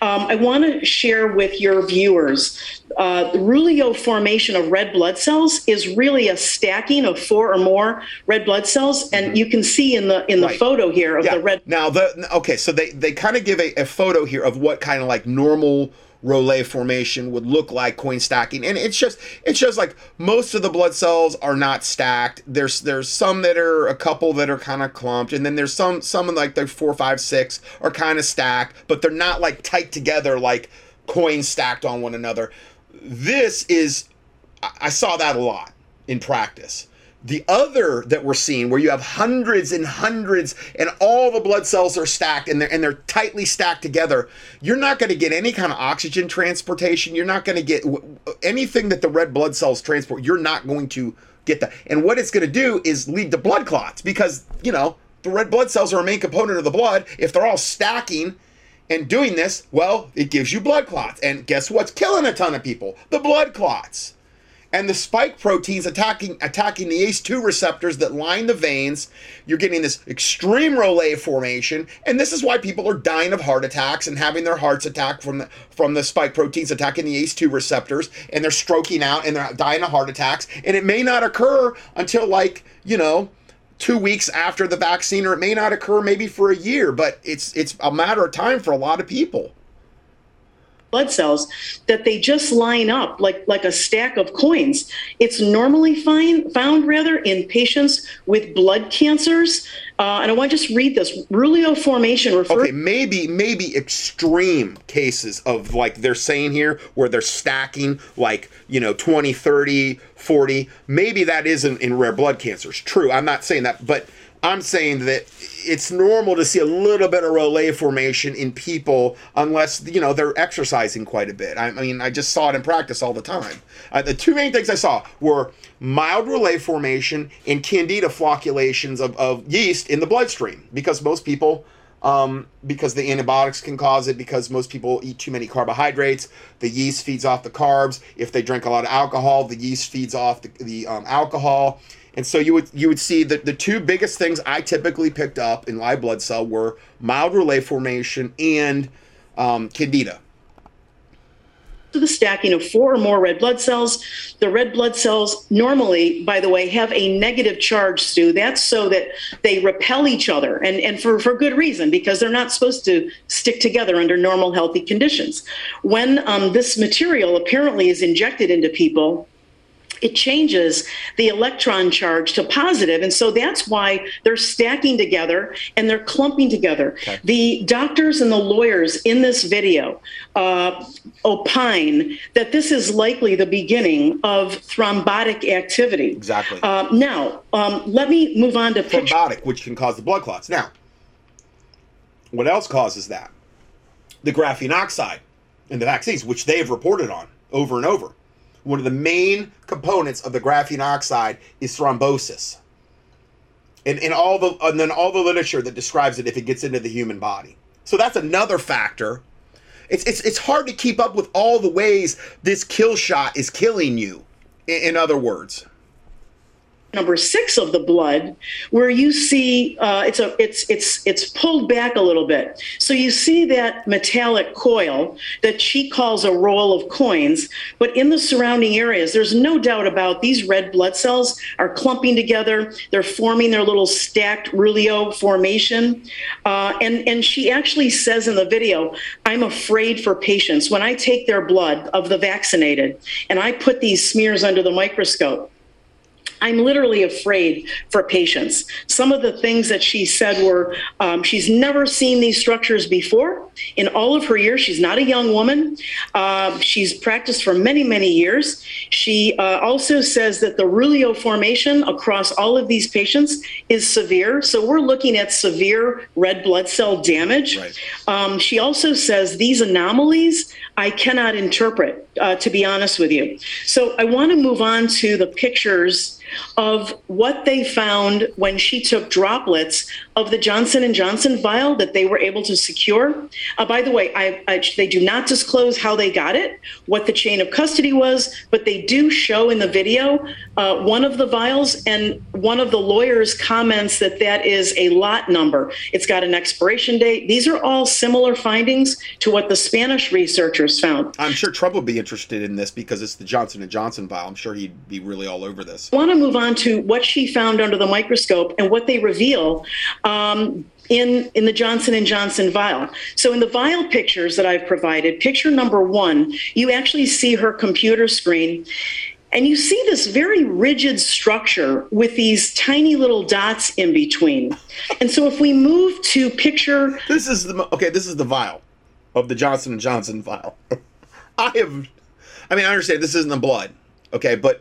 Um, I want to share with your viewers uh, the rouleaux formation of red blood cells is really a stacking of four or more red blood cells, and you can see in the in the Right. photo here of Yeah. the red. Now the okay, so they they kind of give a, a photo here of what kind of like normal Rollet formation would look like coin stacking, and it's just it's just like most of the blood cells are not stacked. There's there's some that are a couple that are kind of clumped, and then there's some some like the four, five, six are kind of stacked, but they're not like tight together like coins stacked on one another. This is I saw that a lot in practice. The other that we're seeing, where you have hundreds and hundreds, and all the blood cells are stacked and they're and they're tightly stacked together, you're not going to get any kind of oxygen transportation. You're not going to get anything that the red blood cells transport. You're not going to get that. And what it's going to do is lead to blood clots because you know the red blood cells are a main component of the blood. If they're all stacking and doing this, well, it gives you blood clots. And guess what's killing a ton of people? The blood clots and the spike proteins attacking attacking the ACE2 receptors that line the veins. You're getting this extreme Rollet formation, and this is why people are dying of heart attacks and having their hearts attack from the from the spike proteins attacking the ACE2 receptors, and they're stroking out and they're dying of heart attacks. And it may not occur until like you know two weeks after the vaccine, or it may not occur maybe for a year, but it's it's a matter of time for a lot of people blood cells that they just line up like like a stack of coins. It's normally fine, found rather in patients with blood cancers. Uh, and I want to just read this. Rouleaux formation refers. Okay, maybe maybe extreme cases of like they're saying here where they're stacking like you know 20, 30, 40. Maybe that isn't in rare blood cancers. True, I'm not saying that, but I'm saying that it's normal to see a little bit of Rollet formation in people unless you know they're exercising quite a bit. I mean, I just saw it in practice all the time. Uh, the two main things I saw were mild Rollet formation and candida flocculations of, of yeast in the bloodstream because most people um, because the antibiotics can cause it because most people eat too many carbohydrates the yeast feeds off the carbs if they drink a lot of alcohol the yeast feeds off the, the um, alcohol and so you would you would see that the two biggest things I typically picked up in live blood cell were mild relay formation and um, candida. To the stacking of four or more red blood cells. The red blood cells normally, by the way, have a negative charge, Stu. That's so that they repel each other and, and for, for good reason, because they're not supposed to stick together under normal, healthy conditions. When um, this material apparently is injected into people, it changes the electron charge to positive. And so that's why they're stacking together and they're clumping together. Okay. The doctors and the lawyers in this video uh, opine that this is likely the beginning of thrombotic activity. Exactly. Uh, now, um, let me move on to thrombotic, picture. which can cause the blood clots. Now, what else causes that? The graphene oxide in the vaccines, which they have reported on over and over one of the main components of the graphene oxide is thrombosis. And, and all the and then all the literature that describes it if it gets into the human body. So that's another factor. It's, it's, it's hard to keep up with all the ways this kill shot is killing you, in, in other words number six of the blood where you see uh, it's a it's it's it's pulled back a little bit. So you see that metallic coil that she calls a roll of coins but in the surrounding areas there's no doubt about these red blood cells are clumping together. They're forming their little stacked rouleaux formation. Uh, and and she actually says in the video i'm afraid for patients. When i take their blood of the vaccinated and i put these smears under the microscope I'm literally afraid for patients. Some of the things that she said were um, she's never seen these structures before in all of her years. She's not a young woman. Uh, she's practiced for many, many years. She uh, also says that the rouleaux formation across all of these patients is severe. So we're looking at severe red blood cell damage. Right. Um, she also says these anomalies I cannot interpret, uh, to be honest with you. So I want to move on to the pictures of what they found when she took droplets of the Johnson and Johnson vial that they were able to secure. Uh, by the way, I, I, they do not disclose how they got it, what the chain of custody was, but they do show in the video uh, one of the vials, and one of the lawyers comments that that is a lot number. It's got an expiration date. These are all similar findings to what the Spanish researchers found. I'm sure Trump would be interested in this because it's the Johnson and Johnson vial. I'm sure he'd be really all over this. Want to move on to what she found under the microscope and what they reveal um, in, in the Johnson and Johnson vial. So in the vial pictures that I've provided, picture number one, you actually see her computer screen. And you see this very rigid structure with these tiny little dots in between. And so if we move to picture This is the okay. This is the vial of the Johnson and Johnson vial. *laughs* I have, I mean, I understand this isn't the blood, okay, but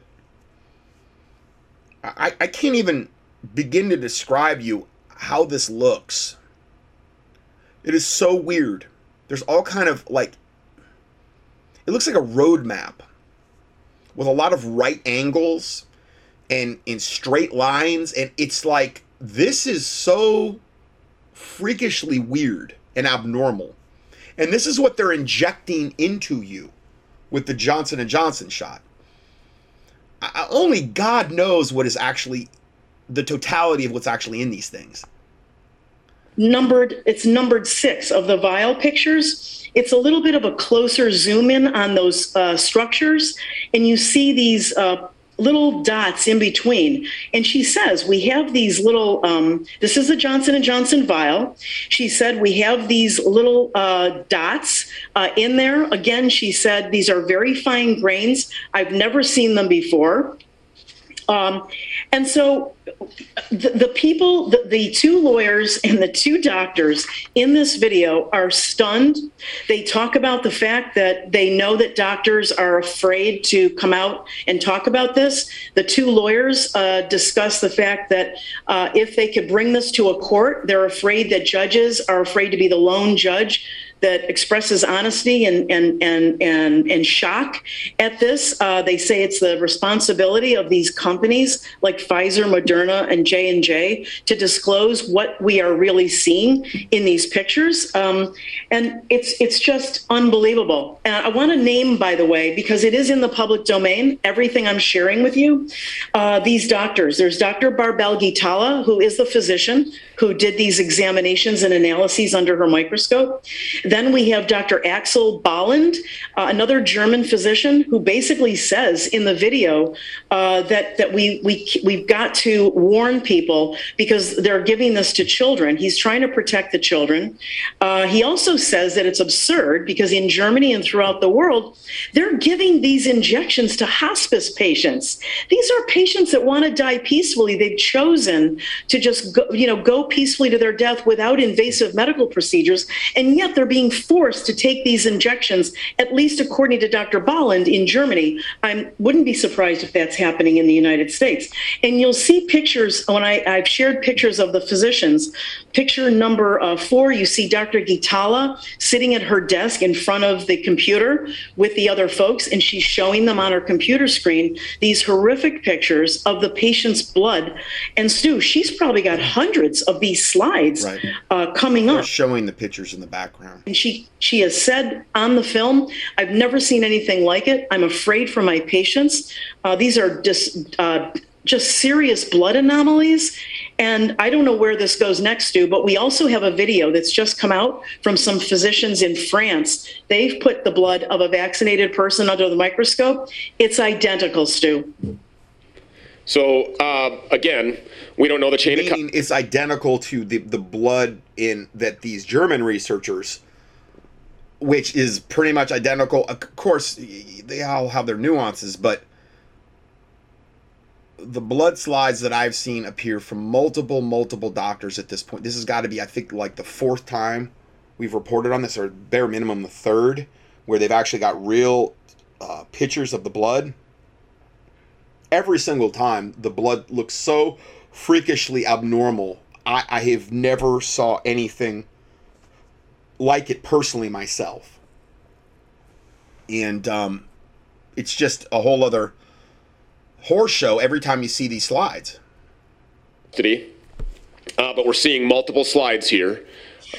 I I can't even begin to describe you how this looks. It is so weird. There's all kind of like, it looks like a road map with a lot of right angles and in straight lines, and it's like this is so freakishly weird and abnormal. And this is what they're injecting into you with the Johnson and Johnson shot. I, only God knows what is actually the totality of what's actually in these things. numbered it's numbered six of the vial pictures it's a little bit of a closer zoom in on those uh, structures and you see these uh, little dots in between. And she says we have these little um, this is a johnson and johnson vial. She said we have these little uh, dots uh, in there. Again she said these are very fine grains. I've never seen them before. Um, and so the, the people, the, the two lawyers and the two doctors in this video are stunned. They talk about the fact that they know that doctors are afraid to come out and talk about this. The two lawyers uh, discuss the fact that uh, if they could bring this to a court, they're afraid that judges are afraid to be the lone judge that expresses honesty and and and and, and shock at this. Uh, they say it's the responsibility of these companies like Pfizer, Moderna, and J and J to disclose what we are really seeing in these pictures, um, and it's it's just unbelievable. And I want to name, by the way, because it is in the public domain. Everything I'm sharing with you, uh, these doctors. There's Dr. Barbel Ghitalla, who is the physician who did these examinations and analyses under her microscope. Then we have Dr. Axel Bolland, uh, another German physician, who basically says in the video uh, that that we we we've got to warn people because they're giving this to children. He's trying to protect the children. Uh, he also says that it's absurd because in Germany and throughout the world, they're giving these injections to hospice patients. These are patients that want to die peacefully. They've chosen to just go, you know go peacefully to their death without invasive medical procedures, and yet they're being forced to take these injections. At least according to Dr. Bolland in Germany, I wouldn't be surprised if that's happening in the United States. And you'll see pictures when I, I've shared pictures of the physicians. Picture number uh, four, you see Dr. Ghitalla sitting at her desk in front of the computer with the other folks, and she's showing them on her computer screen these horrific pictures of the patient's blood. And Stu, she's probably got hundreds of these slides uh, coming They're up. showing the pictures in the background. And she she has said on the film, "I've never seen anything like it. I'm afraid for my patients. Uh, these are just uh, just serious blood anomalies." And I don't know where this goes next to, but we also have a video that's just come out from some physicians in France. They've put the blood of a vaccinated person under the microscope. It's identical, Stu. So uh, again, we don't know the chain of Meaning it's identical to the the blood in that these German researchers, which is pretty much identical. Of course, they all have their nuances, but the blood slides that I've seen appear from multiple, multiple doctors at this point. This has got to be, I think, like the fourth time we've reported on this, or bare minimum the third, where they've actually got real uh, pictures of the blood. Every single time, the blood looks so freakishly abnormal. I, I have never saw anything like it personally myself. And um, it's just a whole other horror show every time you see these slides. today, uh, but we're seeing multiple slides here.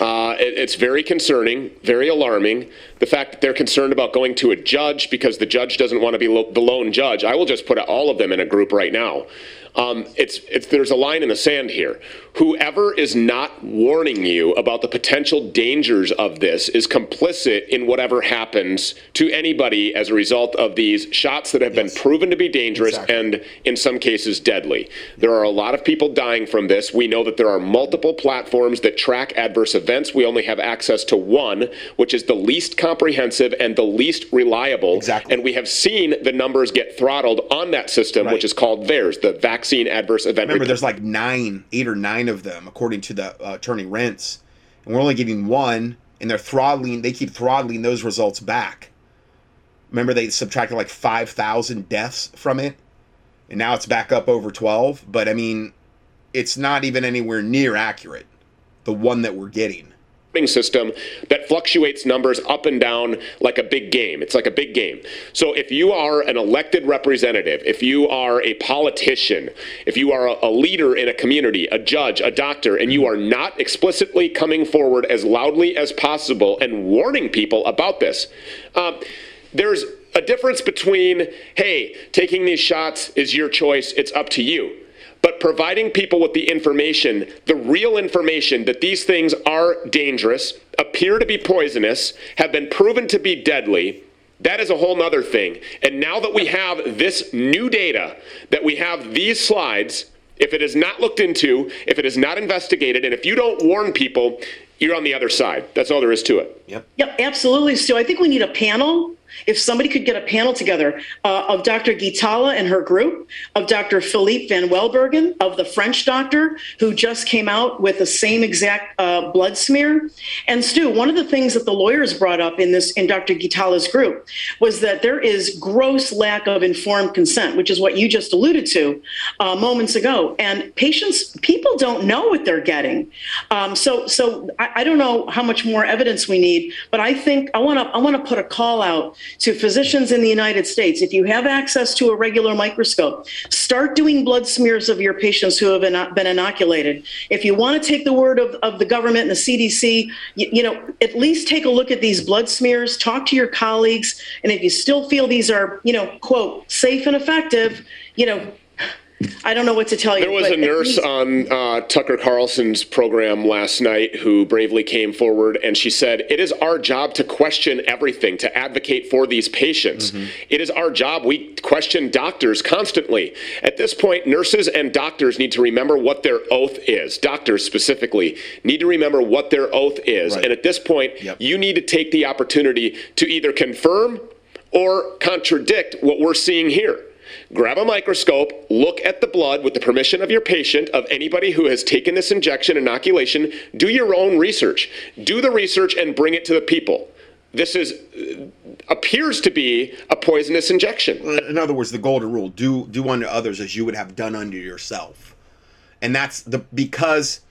Uh, it- it's very concerning, very alarming. The fact that they're concerned about going to a judge because the judge doesn't want to be lo- the lone judge. I will just put all of them in a group right now. Um, it's, it's there's a line in the sand here. Whoever is not warning you about the potential dangers of this is complicit in whatever happens to anybody as a result of these shots that have been proven to be dangerous and in some cases deadly. There are a lot of people dying from this. We know that there are multiple platforms that track adverse events. We only have access to one, which is the least comprehensive and the least reliable. Exactly. And we have seen the numbers get throttled on that system, which is called VAERS, the Vaccine Adverse Event Remember, there's like nine, eight or nine of them, according to the uh, attorney Renz, and we're only getting one, and they're throttling. They keep throttling those results back. Remember, they subtracted like five thousand deaths from it, and now it's back up over twelve. But I mean, it's not even anywhere near accurate. The one that we're getting. System that fluctuates numbers up and down like a big game. It's like a big game. So if you are an elected representative, if you are a politician, if you are a, leader in a community, a judge, a doctor, and you are not explicitly coming forward as loudly as possible and warning people about this, um, there's a difference between, hey, taking these shots is your choice, it's up to you but providing people with the information, the real information that these things are dangerous, appear to be poisonous, have been proven to be deadly. That is a whole nother thing. And now that we have this new data, that we have these slides, if it is not looked into, if it is not investigated, and if you don't warn people, you're on the other side. That's all there is to it. Yep. Yep, absolutely, Stu. I think we need a panel. If somebody could get a panel together uh, of Dr. Ghitalla and her group, of Dr. Philippe Van Welbergen, of the French doctor who just came out with the same exact uh, blood smear. And Stu, one of the things that the lawyers brought up in this in Dr. Ghitalla's group was that there is gross lack of informed consent, which is what you just alluded to uh, moments ago. And patients, people don't know what they're getting. Um, so, so I, I don't know how much more evidence we need, but I think I want to I want to put a call out to physicians in the United States. If you have access to a regular microscope, start doing blood smears of your patients who have been, inoculated. If you want to take the word of, of the government and the CDC, you, you know, at least take a look at these blood smears, talk to your colleagues, and if you still feel these are, you know, quote, safe and effective, you know, I don't know what to tell you. There was but a nurse least- on uh, Tucker Carlson's program last night who bravely came forward and she said, It is our job to question everything, to advocate for these patients. It is our job. We question doctors constantly. At this point, nurses and doctors need to remember what their oath is. Doctors specifically need to remember what their oath is. And at this point, you need to take the opportunity to either confirm or contradict what we're seeing here. Grab a microscope, look at the blood with the permission of your patient, of anybody who has taken this injection, inoculation. Do your own research. Do the research and bring it to the people. This is uh, appears to be a poisonous injection. In other words, the golden rule: do do unto others as you would have done unto yourself, and that's the because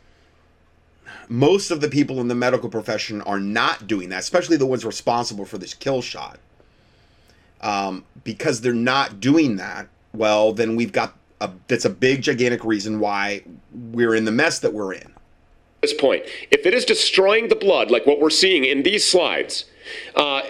most of the people in the medical profession are not doing that, especially the ones responsible for this kill shot. Um, because they're not doing that, well, then we've got a that's a big gigantic reason why we're in the mess that we're in. this point. If it is destroying the blood, like what we're seeing in these slides, uh,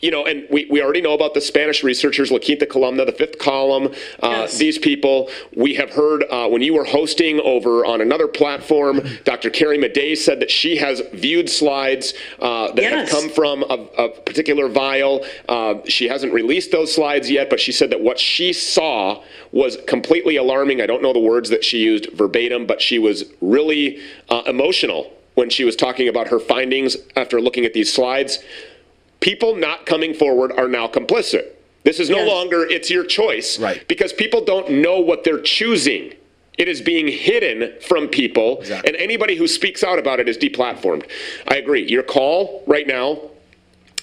you know, and we, we already know about the Spanish researchers, La Quinta Columna, the fifth column, uh, these people. We have heard uh, when you were hosting over on another platform, Dr. Carrie Madej said that she has viewed slides uh, that Yes. have come from a, a particular vial. Uh, she hasn't released those slides yet, but she said that what she saw was completely alarming. I don't know the words that she used verbatim, but she was really uh, emotional when she was talking about her findings after looking at these slides. People not coming forward are now complicit. This is no longer it's your choice, right? Because people don't know what they're choosing. It is being hidden from people, and anybody who speaks out about it is deplatformed. I agree. Your call right now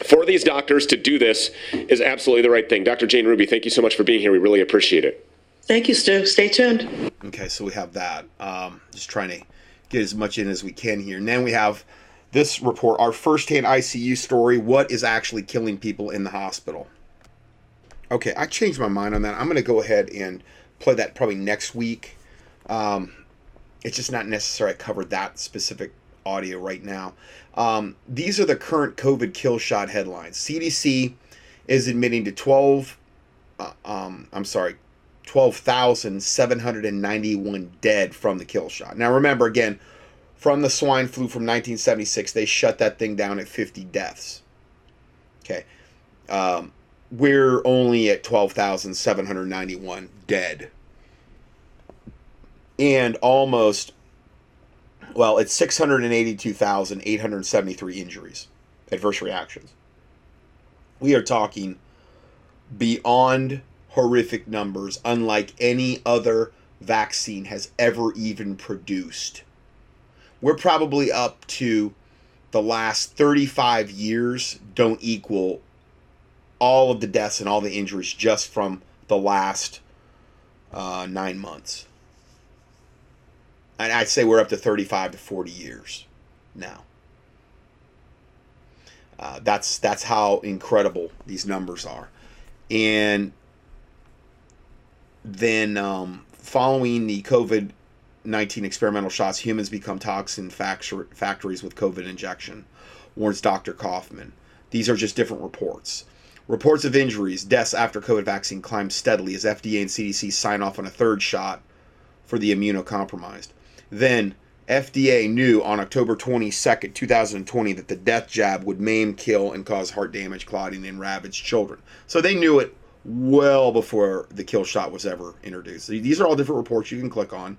for these doctors to do this is absolutely the right thing. Dr. Jane Ruby, thank you so much for being here. We really appreciate it. Thank you, Stu. Stay tuned. Okay, so we have that. Um, just trying to get as much in as we can here. And then we have this report, our firsthand ICU story. What is actually killing people in the hospital? Okay, I changed my mind on that. I'm going to go ahead and play that probably next week. Um, it's just not necessary I cover that specific audio right now. Um, these are the current COVID kill shot headlines. CDC is admitting to 12, uh, um, I'm sorry, 12,791 dead from the kill shot. Now remember again, from the swine flu from 1976, they shut that thing down at 50 deaths. Okay. Um, we're only at 12,791 dead. And almost, well, it's 682,873 injuries, adverse reactions. We are talking beyond horrific numbers, unlike any other vaccine has ever even produced. We're probably up to the last 35 years don't equal all of the deaths and all the injuries just from the last uh, nine months. And I'd say we're up to 35 to 40 years now. Uh, that's that's how incredible these numbers are, and then um, following the COVID 19 experimental shots, humans become toxin factories with COVID injection, warns Dr. Kaufman. These are just different reports. Reports of injuries, deaths after COVID vaccine climb steadily as FDA and CDC sign off on a third shot for the immunocompromised. Then, FDA knew on October 22nd, 2020, that the death jab would maim, kill, and cause heart damage, clotting, and ravage children. So they knew it well before the kill shot was ever introduced. These are all different reports you can click on.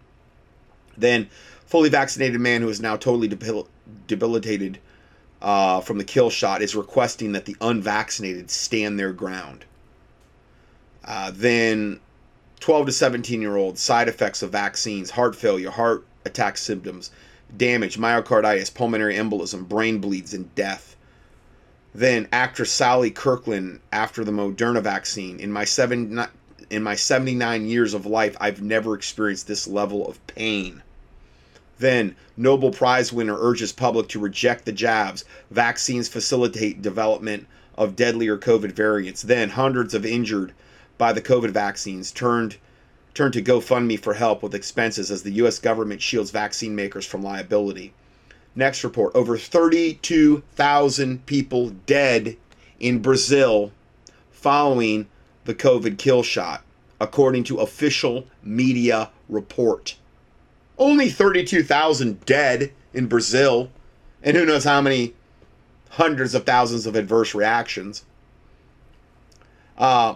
Then, fully vaccinated man who is now totally debil- debilitated uh, from the kill shot is requesting that the unvaccinated stand their ground. Uh, then, 12 to 17 year old side effects of vaccines, heart failure, heart attack symptoms, damage, myocarditis, pulmonary embolism, brain bleeds, and death. Then actress Sally Kirkland after the Moderna vaccine. In my seven in my 79 years of life, I've never experienced this level of pain. Then Nobel Prize winner urges public to reject the jabs. Vaccines facilitate development of deadlier COVID variants. Then hundreds of injured by the COVID vaccines turned turned to GoFundMe for help with expenses as the US government shields vaccine makers from liability. Next report over 32,000 people dead in Brazil following the COVID kill shot, according to official media report. Only 32,000 dead in Brazil, and who knows how many hundreds of thousands of adverse reactions. Uh,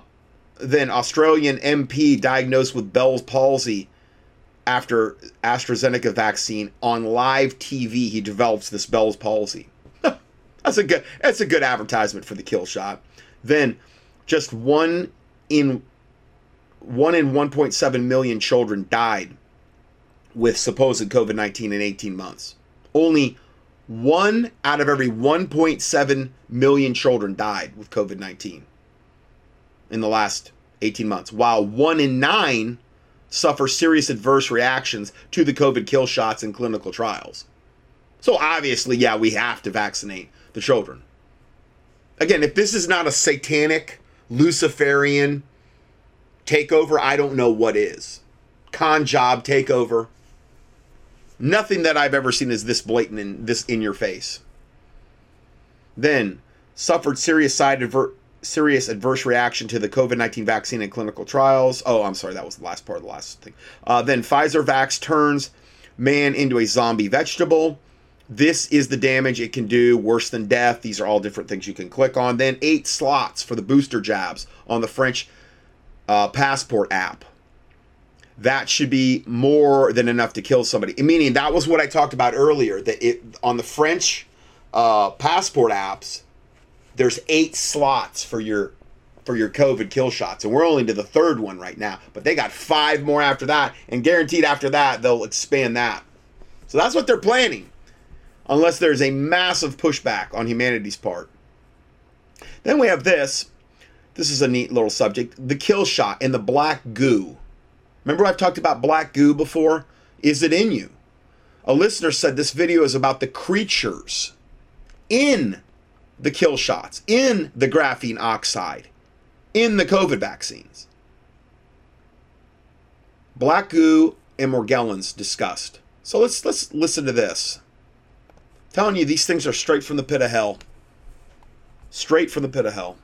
then Australian MP diagnosed with Bell's palsy after AstraZeneca vaccine on live TV. He develops this Bell's palsy. *laughs* that's a good. That's a good advertisement for the kill shot. Then, just one in one in 1.7 million children died with supposed COVID 19 in 18 months. Only one out of every 1.7 million children died with COVID 19 in the last 18 months, while one in nine suffer serious adverse reactions to the COVID kill shots in clinical trials. So obviously, yeah, we have to vaccinate the children. Again, if this is not a satanic, Luciferian takeover, I don't know what is. Con job takeover. Nothing that I've ever seen is this blatant and this in your face. Then suffered serious side adver- serious adverse reaction to the COVID 19 vaccine in clinical trials. Oh, I'm sorry, that was the last part of the last thing. Uh, then Pfizer Vax turns man into a zombie vegetable. This is the damage it can do, worse than death. These are all different things you can click on. Then eight slots for the booster jabs on the French uh, passport app. That should be more than enough to kill somebody. Meaning that was what I talked about earlier. That it on the French uh, passport apps, there's eight slots for your for your COVID kill shots, and we're only to the third one right now. But they got five more after that, and guaranteed after that they'll expand that. So that's what they're planning, unless there's a massive pushback on humanity's part. Then we have this. This is a neat little subject: the kill shot and the black goo. Remember I've talked about black goo before? Is it in you? A listener said this video is about the creatures in the kill shots, in the graphene oxide, in the COVID vaccines. Black goo and Morgellons discussed. So let's let's listen to this. I'm telling you, these things are straight from the pit of hell. Straight from the pit of hell.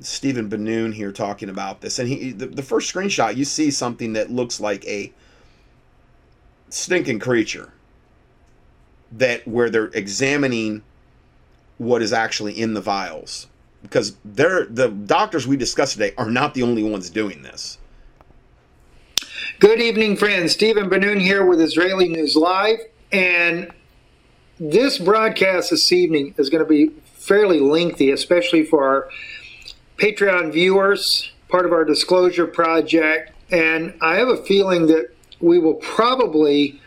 Stephen Ben-Nun here talking about this, and he the, the first screenshot you see something that looks like a stinking creature that where they're examining what is actually in the vials because they're the doctors we discussed today are not the only ones doing this. Good evening, friends. Stephen Ben-Nun here with Israeli News Live, and this broadcast this evening is going to be fairly lengthy, especially for our Patreon viewers, part of our disclosure project, and I have a feeling that we will probably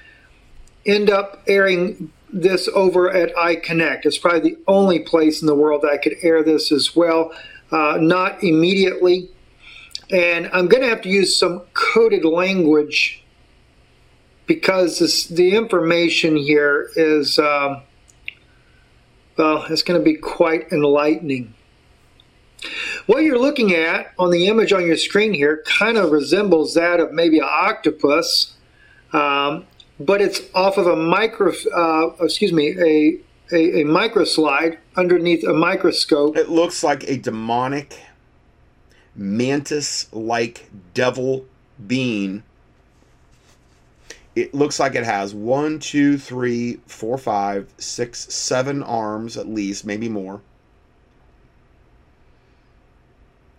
end up airing this over at iConnect. It's probably the only place in the world that I could air this as well. Uh, not immediately. And I'm going to have to use some coded language because this, the information here is, um, well, it's going to be quite enlightening. What you're looking at on the image on your screen here kind of resembles that of maybe an octopus. Um, but it's off of a micro, uh, excuse me, a, a, a microslide underneath a microscope. It looks like a demonic, mantis-like devil being. It looks like it has one, two, three, four, five, six, seven arms at least, maybe more.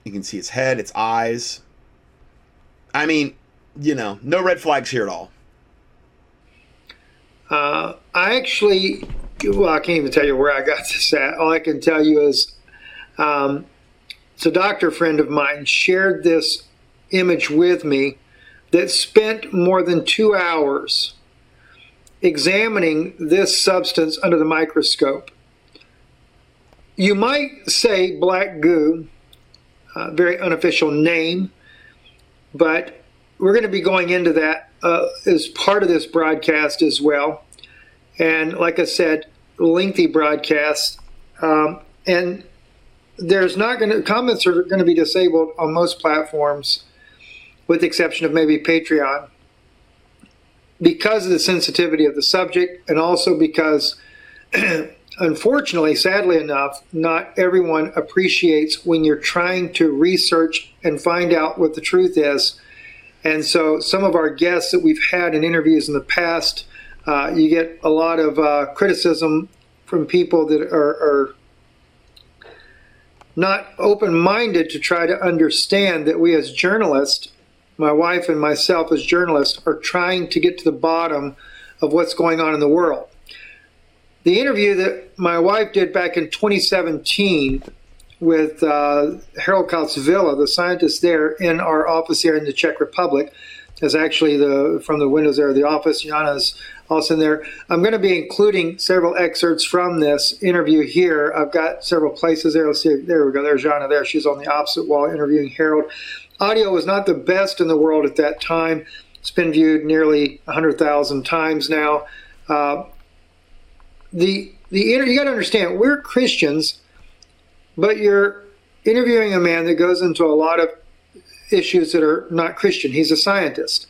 You can see its head, its eyes. I mean, you know, no red flags here at all. Uh, I actually, well, I can't even tell you where I got *laughs* this at. All I can tell you is um, it's a doctor friend of mine shared this image with me that spent more than two hours examining this substance under the microscope. You might say black goo, uh, very unofficial name, but we're going to be going into that uh, as part of this broadcast as well. And like I said, lengthy broadcast. Um, and there's not going to, comments are going to be disabled on most platforms, with the exception of maybe Patreon, because of the sensitivity of the subject and also because. *clears throat* unfortunately, sadly enough, not everyone appreciates when you're trying to research and find out what the truth is and so some of our guests that we've had in interviews in the past, uh, you get a lot of uh, criticism from people that are, are not open minded to try to understand that we as journalists, my wife and myself as journalists, are trying to get to the bottom of what's going on in the world. The interview that my wife did back in 2017 with uh, Harold Kautz-Vella, the scientist there in our office here in the Czech Republic. Is actually the from the windows there of the office. Jana's also in there. I'm going to be including several excerpts from this interview here. I've got several places there. Let's see. There we go. There's Jana there. She's on the opposite wall interviewing Harold. Audio was not the best in the world at that time. It's been viewed nearly 100,000 times now. Uh, the the you got to understand we're Christians but you're interviewing a man that goes into a lot of issues that are not Christian. He's a scientist,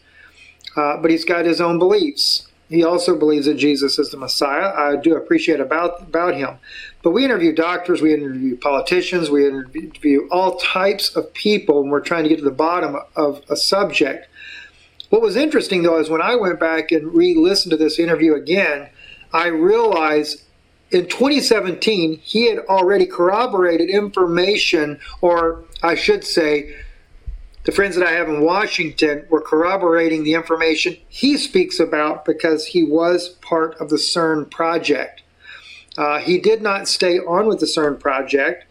uh, but he's got his own beliefs. He also believes that Jesus is the Messiah. I do appreciate about about him. But we interview doctors, we interview politicians, we interview all types of people, and we're trying to get to the bottom of a subject. What was interesting though is when I went back and re-listened to this interview again, I realized in 2017, he had already corroborated information, or I should say, the friends that I have in Washington were corroborating the information he speaks about because he was part of the CERN project. Uh, he did not stay on with the CERN project,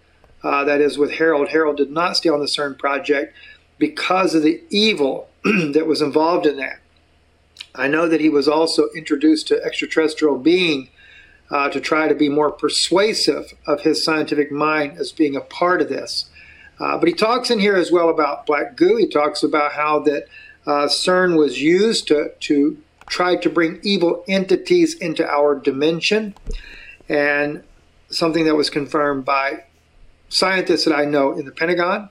uh, that is, with Harold. Harold did not stay on the CERN project because of the evil *clears throat* that was involved in that. I know that he was also introduced to extraterrestrial being uh, to try to be more persuasive of his scientific mind as being a part of this. Uh, but he talks in here as well about black goo. He talks about how that uh, CERN was used to, to try to bring evil entities into our dimension, and something that was confirmed by scientists that I know in the Pentagon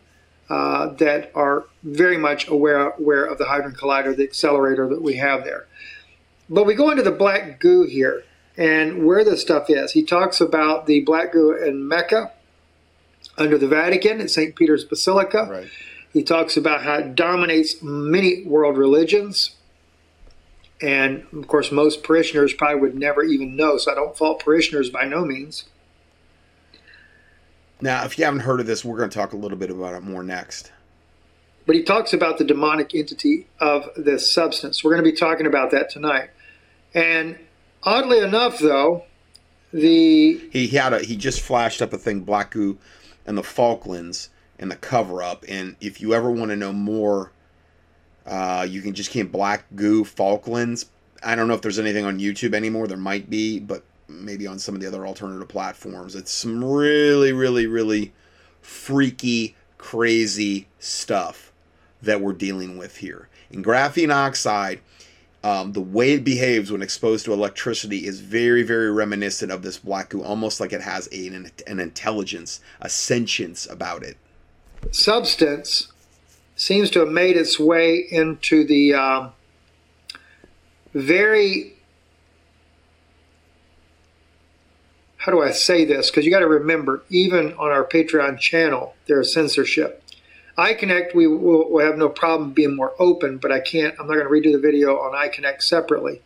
uh, that are very much aware, aware of the Hadron Collider, the accelerator that we have there. But we go into the black goo here and where this stuff is. He talks about the black goo in Mecca, under the Vatican at St. Peter's Basilica. Right. He talks about how it dominates many world religions. And of course, most parishioners probably would never even know, so I don't fault parishioners by no means. Now, if you haven't heard of this, we're going to talk a little bit about it more next. But he talks about the demonic entity of this substance. We're going to be talking about that tonight. And oddly enough, though, the He, had a he just flashed up a thing, Black Goo and the Falklands and the cover up. And if you ever want to know more, uh, you can just keep Black Goo Falklands. I don't know if there's anything on YouTube anymore. There might be, but maybe on some of the other alternative platforms. It's some really, really, really freaky, crazy stuff that we're dealing with here. In graphene oxide, um, the way it behaves when exposed to electricity is very, very reminiscent of this black goo, almost like it has a, an, an intelligence, a sentience about it. substance seems to have made its way into the um, very how do I say this? Because you got to remember, even on our Patreon channel, there's censorship. iConnect, we will will have no problem being more open, but I can't, I'm not going to redo the video on iConnect separately.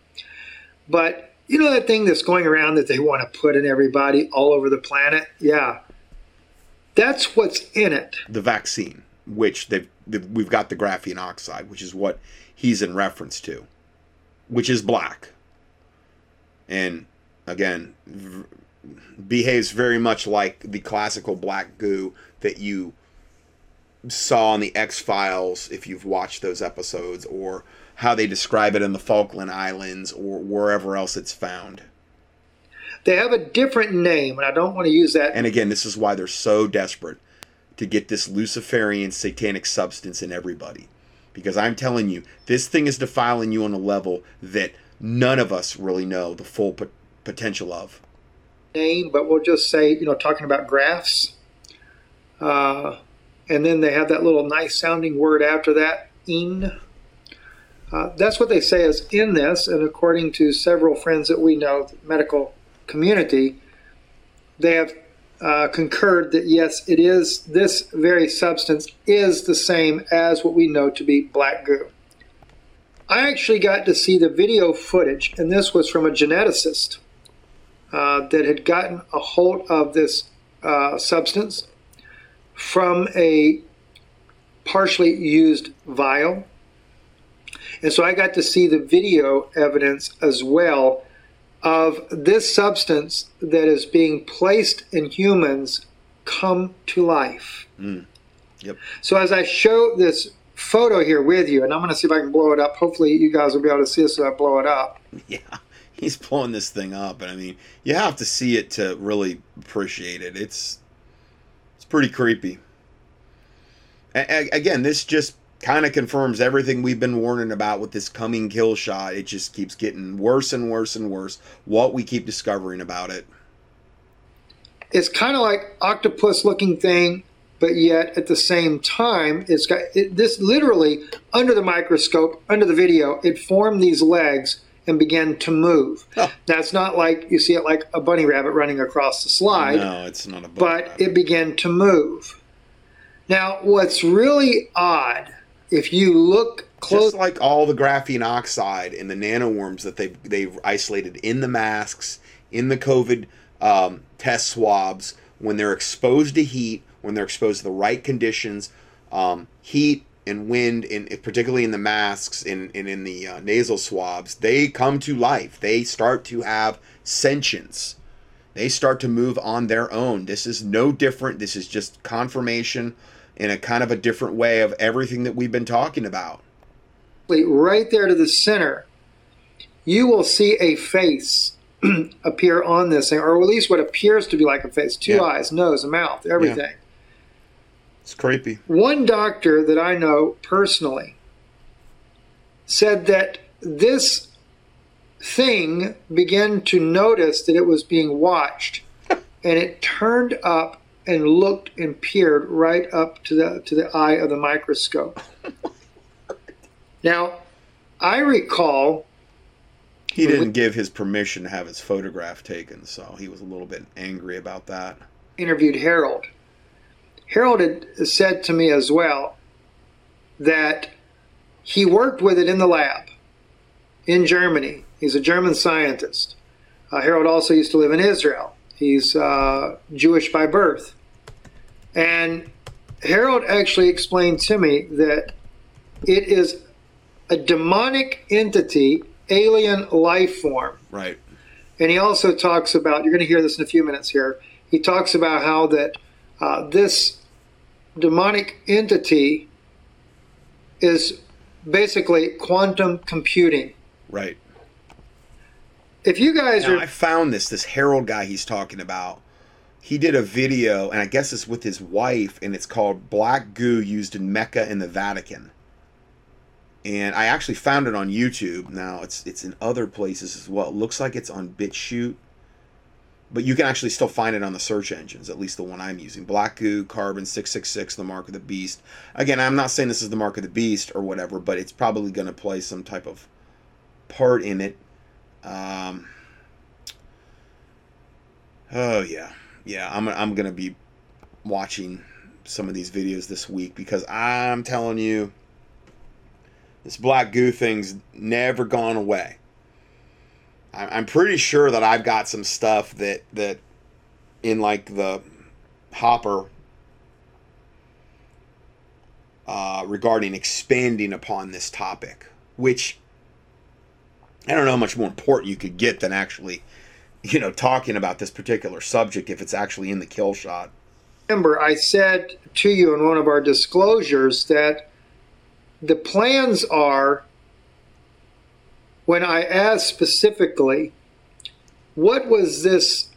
But you know that thing that's going around that they want to put in everybody all over the planet? Yeah. That's what's in it. The vaccine, which they've, they've we've got the graphene oxide, which is what he's in reference to, which is black. And again, behaves very much like the classical black goo that you saw on the X Files if you've watched those episodes, or how they describe it in the Falkland Islands or wherever else it's found. They have a different name, and I don't want to use that. And again, this is why they're so desperate to get this Luciferian satanic substance in everybody. Because I'm telling you, this thing is defiling you on a level that none of us really know the full pot- potential of. Name, but we'll just say, you know, talking about graphs. Uh, and then they have that little nice sounding word after that, in. Uh, that's what they say is in this, and according to several friends that we know, the medical community, they have uh, concurred that yes, it is this very substance is the same as what we know to be black goo. I actually got to see the video footage, and this was from a geneticist uh, that had gotten a hold of this uh, substance from a partially used vial. And so I got to see the video evidence as well of this substance that is being placed in humans come to life. Mm. Yep. So as I show this photo here with you, and I'm going to see if I can blow it up. Hopefully, you guys will be able to see this as I blow it up. *laughs* Yeah, he's blowing this thing up, and I mean, you have to see it to really appreciate it. It's it's pretty creepy. A- again, this just kind of confirms everything we've been warning about with this coming kill shot. It just keeps getting worse and worse and worse. What we keep discovering about it. It's kind of like octopus-looking thing, but yet at the same time, it's got it, this literally under the microscope, under the video, it formed these legs and began to move. That's not like you see it like a bunny rabbit running across the slide. No, it's not a. bunny but it began to move. Now, what's really odd, if you look close, Just like all the graphene oxide and the nanoworms that they've they've isolated in the masks, in the COVID um, test swabs, when they're exposed to heat, when they're exposed to the right conditions, um, heat and wind, in particularly in the masks and, and in the uh, nasal swabs, they come to life. They start to have sentience. They start to move on their own. This is no different. This is just confirmation in a kind of a different way of everything that we've been talking about. right there to the center, you will see a face *clears throat* appear on this thing, or at least what appears to be like a face two Yeah. eyes, nose, a mouth, everything. It's creepy. One doctor that I know personally said that this thing began to notice that it was being watched *laughs* and it turned up and looked and peered right up to the to the eye of the microscope. *laughs* now, I recall He didn't give his permission to have his photograph taken, so he was a little bit angry about that. interviewed Harold. Harold had said to me as well that he worked with it in the lab in Germany. He's a German scientist. Uh, Harold also used to live in Israel. He's uh, Jewish by birth. And Harold actually explained to me that it is a demonic entity, alien life form. Right. And he also talks about, you're going to hear this in a few minutes here, he talks about how that uh, this demonic entity is basically quantum computing. Right. If you guys Now, are I found this this Harold guy he's talking about. He did a video, and I guess it's with his wife, and it's called "Black Goo Used in Mecca and the Vatican." And I actually found it on YouTube. Now it's it's in other places as well. It looks like it's on BitChute, but you can actually still find it on the search engines. At least the one I'm using: Black Goo, Carbon six six six, The Mark of the Beast. Again, I'm not saying this is the Mark of the Beast or whatever, but it's probably going to play some type of part in it. Um, oh yeah, yeah. I'm I'm gonna be watching some of these videos this week because I'm telling you, this black goo thing's never gone away. I'm pretty sure that I've got some stuff that that in like the hopper uh, regarding expanding upon this topic, which I don't know how much more important you could get than actually, you know, talking about this particular subject if it's actually in the kill shot. remember, I said to you in one of our disclosures that the plans are when I asked specifically, what was this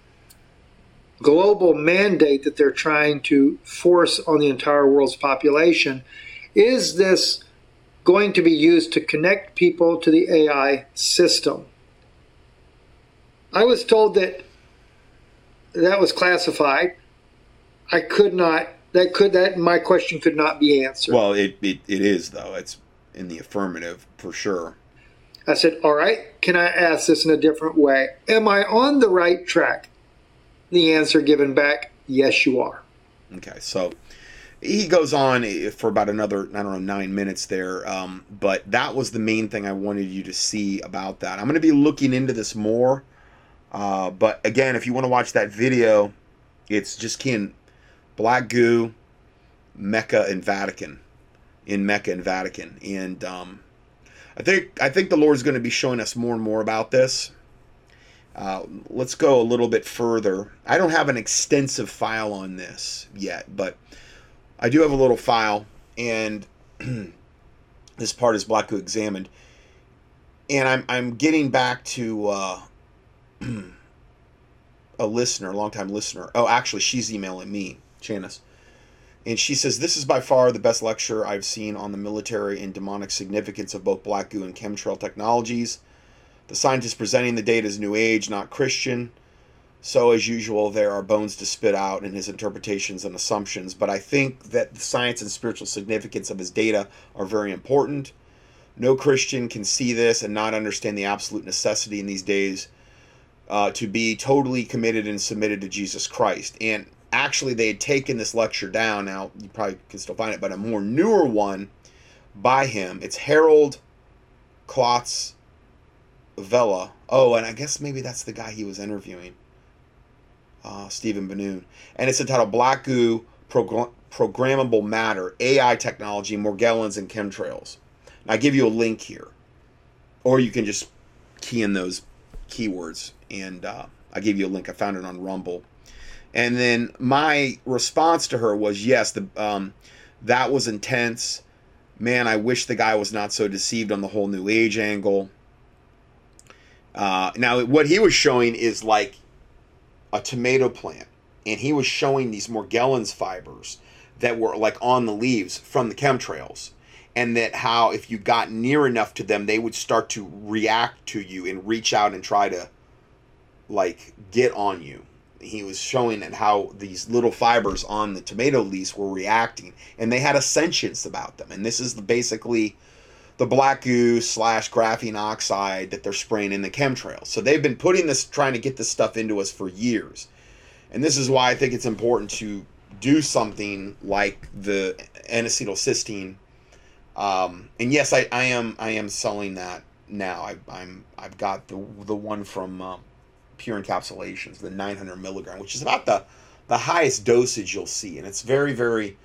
global mandate that they're trying to force on the entire world's population? Is this going to be used to connect people to the AI system? I was told that that was classified. I could not. That could that my question could not be answered. Well, it, it, it is though. It's in the affirmative for sure. I said, "All right, can I ask this in a different way? Am I on the right track?" The answer given back, "Yes, you are." Okay, so he goes on for about another I don't know nine minutes there, um, but that was the main thing I wanted you to see about that. I'm going to be looking into this more, uh, but again, if you want to watch that video, it's just key Black Goo, Mecca and Vatican, in Mecca and Vatican, and um, I think I think the Lord's going to be showing us more and more about this. Uh, let's go a little bit further. I don't have an extensive file on this yet, but I do have a little file, and *clears throat* this part is Black Goo examined, and I'm I'm getting back to uh, *clears throat* a listener, a longtime listener. Oh, actually, she's emailing me, Janice. And she says, This is by far the best lecture I've seen on the military and demonic significance of both black goo and chemtrail technologies. The scientist presenting the data is New Age, not Christian. So, as usual, there are bones to spit out in his interpretations and assumptions, but I think that the science and spiritual significance of his data are very important. No Christian can see this and not understand the absolute necessity in these days uh, to be totally committed and submitted to Jesus Christ. And actually, they had taken this lecture down. Now, you probably can still find it, but a more newer one by him. It's Harold Klotz Vela. Oh, and I guess maybe that's the guy he was interviewing, uh, Stephen Ben-Nun. And it's entitled Black Goo Progr- Programmable Matter AI Technology, Morgellons, and Chemtrails. And I give you a link here, or you can just key in those keywords, and uh, I gave you a link. I found it on Rumble. And then my response to her was, yes, the um, that was intense. Man, I wish the guy was not so deceived on the whole New Age angle. Uh, now, what he was showing is like a tomato plant, and he was showing these Morgellons fibers that were like on the leaves from the chemtrails, and that how if you got near enough to them, they would start to react to you and reach out and try to like get on you. He was showing that how these little fibers on the tomato leaves were reacting, and they had a sentience about them. And this is basically the black goo slash graphene oxide that they're spraying in the chemtrails. So they've been putting this, trying to get this stuff into us for years. And this is why I think it's important to do something like the N-acetylcysteine. Um, and yes, I, I am I am selling that now. I, I'm I've got the the one from um, Pure Encapsulations, the 900 milligram, which is about the the highest dosage you'll see, and it's very very.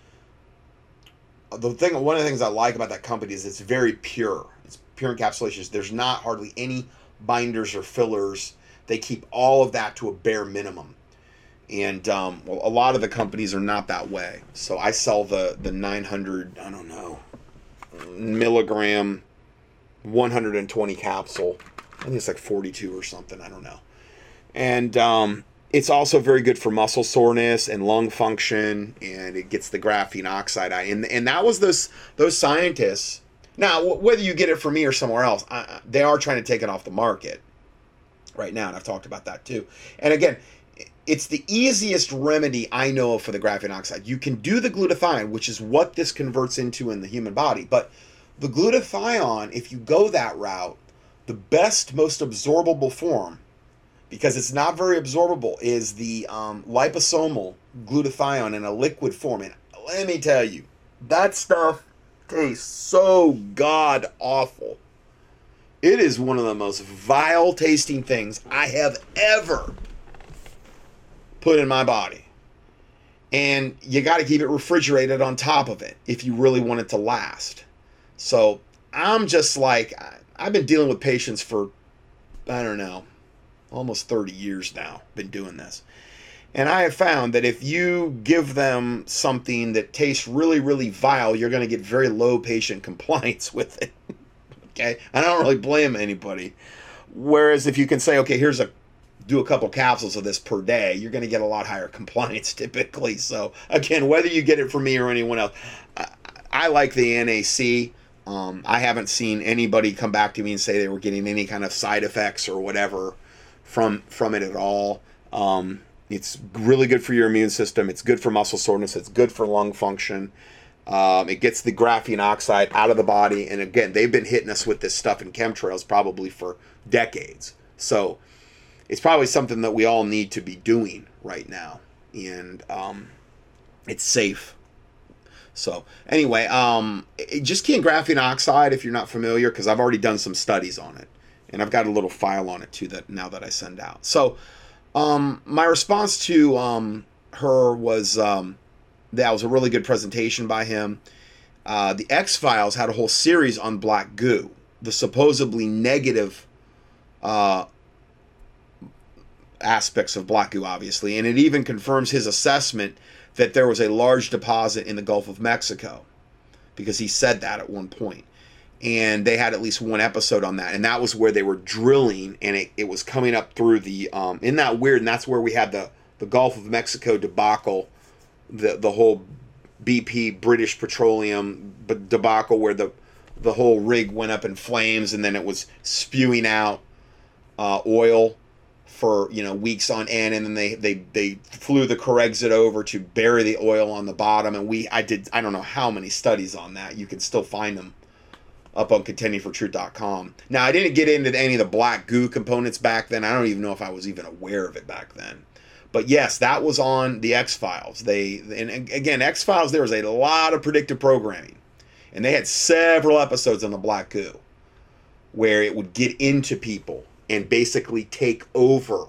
The thing, one of the things I like about that company is it's very pure. It's pure encapsulations. There's not hardly any binders or fillers. They keep all of that to a bare minimum and um, well, a lot of the companies are not that way. So I sell the the 900, I don't know, milligram, 120 capsule. I think it's like 42 or something. I don't know. And um, it's also very good for muscle soreness and lung function, and it gets the graphene oxide out. And and that was those those scientists. Now, whether you get it from me or somewhere else, I, they are trying to take it off the market right now, and I've talked about that too. And again, it's the easiest remedy I know of for the graphene oxide. You can do the glutathione, which is what this converts into in the human body, but the glutathione, if you go that route, the best, most absorbable form, because it's not very absorbable, is the um, liposomal glutathione in a liquid form. And let me tell you, that stuff tastes so god awful. It is one of the most vile tasting things I have ever put in my body. And you got to keep it refrigerated on top of it if you really want it to last. So I'm just like, I've been dealing with patients for, I don't know, almost 30 years now, been doing this. And I have found that if you give them something that tastes really, really vile, you're going to get very low patient *laughs* compliance with it. okay? And I don't really blame anybody. Whereas if you can say, okay, here's a do a couple capsules of this per day, you're going to get a lot higher *laughs* compliance typically. So again, whether you get it from me or anyone else, I, I like the NAC. Um, I haven't seen anybody come back to me and say they were getting any kind of side effects or whatever from from it at all. Um, it's really good for your immune system. It's good for muscle soreness. It's good for lung function. Um, it gets the graphene oxide out of the body. And again, they've been hitting us with this stuff in chemtrails probably for decades. So it's probably something that we all need to be doing right now, and um, it's safe. So anyway, um, just key in graphene oxide if you're not familiar, because I've already done some studies on it, and I've got a little file on it too that now that I send out. So um, my response to um, her was um, that was a really good presentation by him. Uh, the X Files had a whole series on black goo, the supposedly negative uh, aspects of black goo, obviously, and it even confirms his assessment that there was a large deposit in the Gulf of Mexico because he said that at one point. And they had at least one episode on that, and that was where they were drilling, and it, it was coming up through the. Um, that weird? And that's where we had the the Gulf of Mexico debacle, the the whole BP British Petroleum debacle, where the the whole rig went up in flames, and then it was spewing out uh, oil for you know weeks on end, and then they they they flew the Corexit over to bury the oil on the bottom, and we I did I don't know how many studies on that. You can still find them up on contendingfortruth.com. Now I didn't get into any of the black goo components back then. I don't even know if I was even aware of it back then. But yes, that was on the X Files. They and again X Files. There was a lot of predictive programming, and they had several episodes on the black goo, where it would get into people and basically take over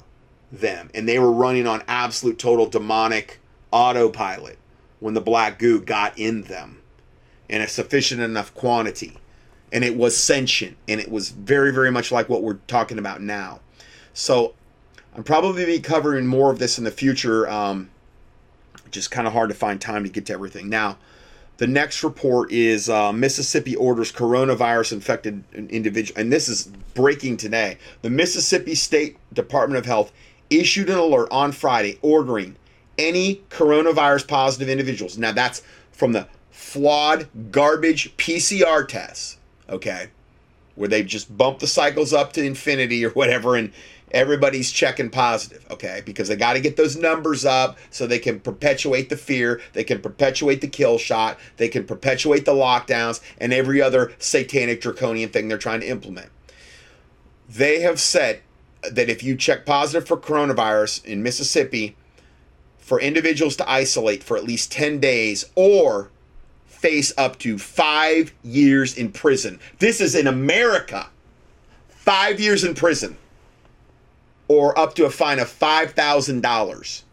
them. And they were running on absolute total demonic autopilot when the black goo got in them in a sufficient enough quantity. And it was sentient and it was very, very much like what we're talking about now. So I'm probably be covering more of this in the future. Um, just kind of hard to find time to get to everything. Now, the next report is uh, Mississippi orders coronavirus infected individual, and this is breaking today. The Mississippi State Department of Health issued an alert on Friday ordering any coronavirus positive individuals. Now that's from the flawed garbage PCR tests, okay, where they've just bump the cycles up to infinity or whatever, and everybody's checking positive, okay? Because they got to get those numbers up so they can perpetuate the fear, they can perpetuate the kill shot, they can perpetuate the lockdowns, and every other satanic draconian thing they're trying to implement. They have said that if you check positive for coronavirus in Mississippi, for individuals to isolate for at least 10 days or face up to five years in prison. This is in America. Five years in prison or up to a fine of $5,000.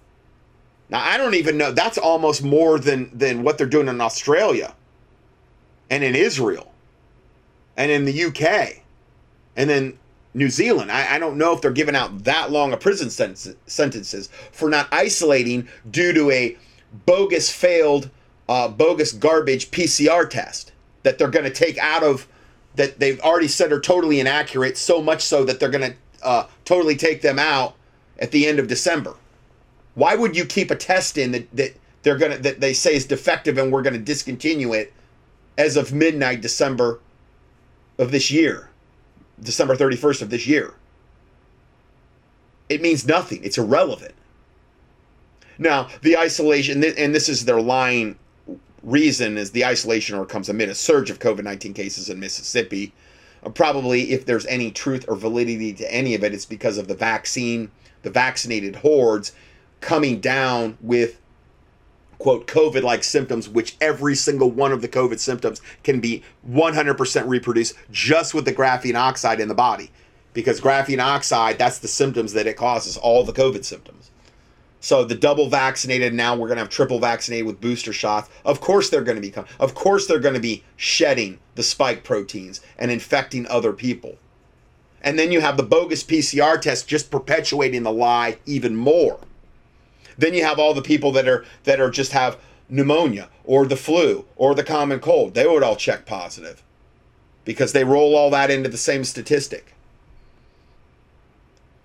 Now, I don't even know. That's almost more than, than what they're doing in Australia and in Israel and in the UK and then New Zealand. I, I don't know if they're giving out that long of prison sentence, sentences for not isolating due to a bogus, failed, uh, bogus garbage PCR test that they're going to take out of that they've already said are totally inaccurate, so much so that they're going to uh, totally take them out at the end of December. Why would you keep a test in that, that they're gonna that they say is defective and we're gonna discontinue it as of midnight December of this year, December 31st of this year? It means nothing. It's irrelevant. Now, the isolation, and this is their lying reason, is the isolation order comes amid a surge of COVID 19 cases in Mississippi uh, probably if there's any truth or validity to any of it, it's because of the vaccine, the vaccinated hordes coming down with quote COVID like symptoms, which every single one of the COVID symptoms can be 100% reproduced just with the graphene oxide in the body. Because graphene oxide, that's the symptoms that it causes, all the COVID symptoms. So the double vaccinated now we're going to have triple vaccinated with booster shots. Of course they're going to be of course they're going to be shedding the spike proteins and infecting other people. And then you have the bogus PCR test just perpetuating the lie even more. Then you have all the people that are that are just have pneumonia or the flu or the common cold. They would all check positive because they roll all that into the same statistic.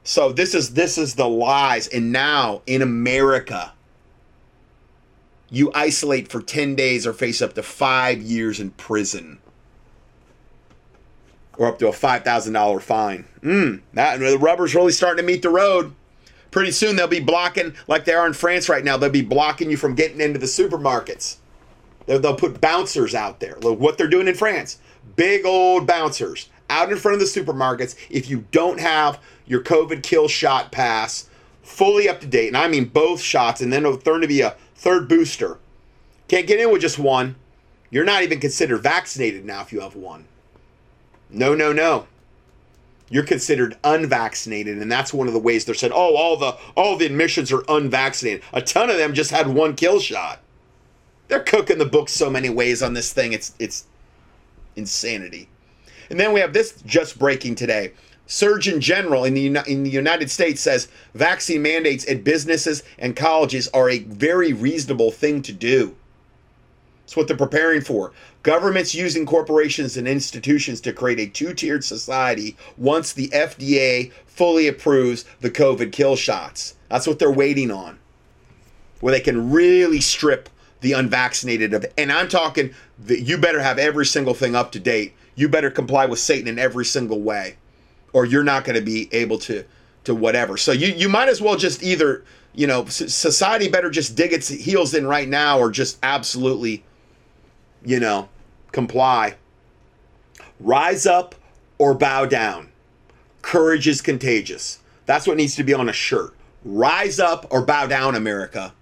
So this is this is the lies. And now in America, you isolate for 10 days or face up to five years in prison. Or up to a $5,000 fine. Mm, that, the rubber's really starting to meet the road. Pretty soon they'll be blocking, like they are in France right now, they'll be blocking you from getting into the supermarkets. They'll, they'll put bouncers out there. Look what they're doing in France. Big old bouncers out in front of the supermarkets. If you don't have your COVID kill shot pass fully up to date, and I mean both shots, and then there's to be a third booster. Can't get in with just one. You're not even considered vaccinated now if you have one. No, no, no. You're considered unvaccinated, and that's one of the ways they're saying, "Oh, all the all the admissions are unvaccinated." A ton of them just had one kill shot. They're cooking the books so many ways on this thing. It's it's insanity. And then we have this just breaking today. Surgeon General in the, in the United States says vaccine mandates at businesses and colleges are a very reasonable thing to do. It's what they're preparing for. Governments using corporations and institutions to create a two tiered society once the FDA fully approves the COVID kill shots. That's what they're waiting on. Where they can really strip the unvaccinated of and I'm talking that you better have every single thing up to date. You better comply with Satan in every single way or you're not going to be able to to whatever. So you you might as well just either you know society better just dig its heels in right now or just absolutely you know comply. Rise up or bow down. Courage is contagious. That's what needs to be on a shirt. Rise up or bow down, America.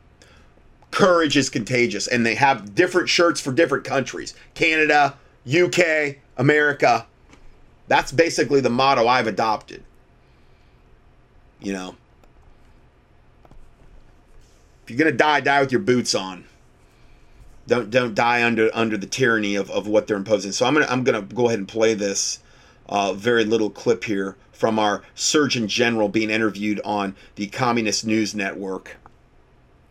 Courage is contagious. And they have different shirts for different countries Canada, UK, America. That's basically the motto I've adopted. You know, if you're gonna die, die with your boots on. Don't don't die under under the tyranny of, of what they're imposing. So I'm gonna I'm gonna go ahead and play this uh, very little clip here from our Surgeon General being interviewed on the Communist News Network.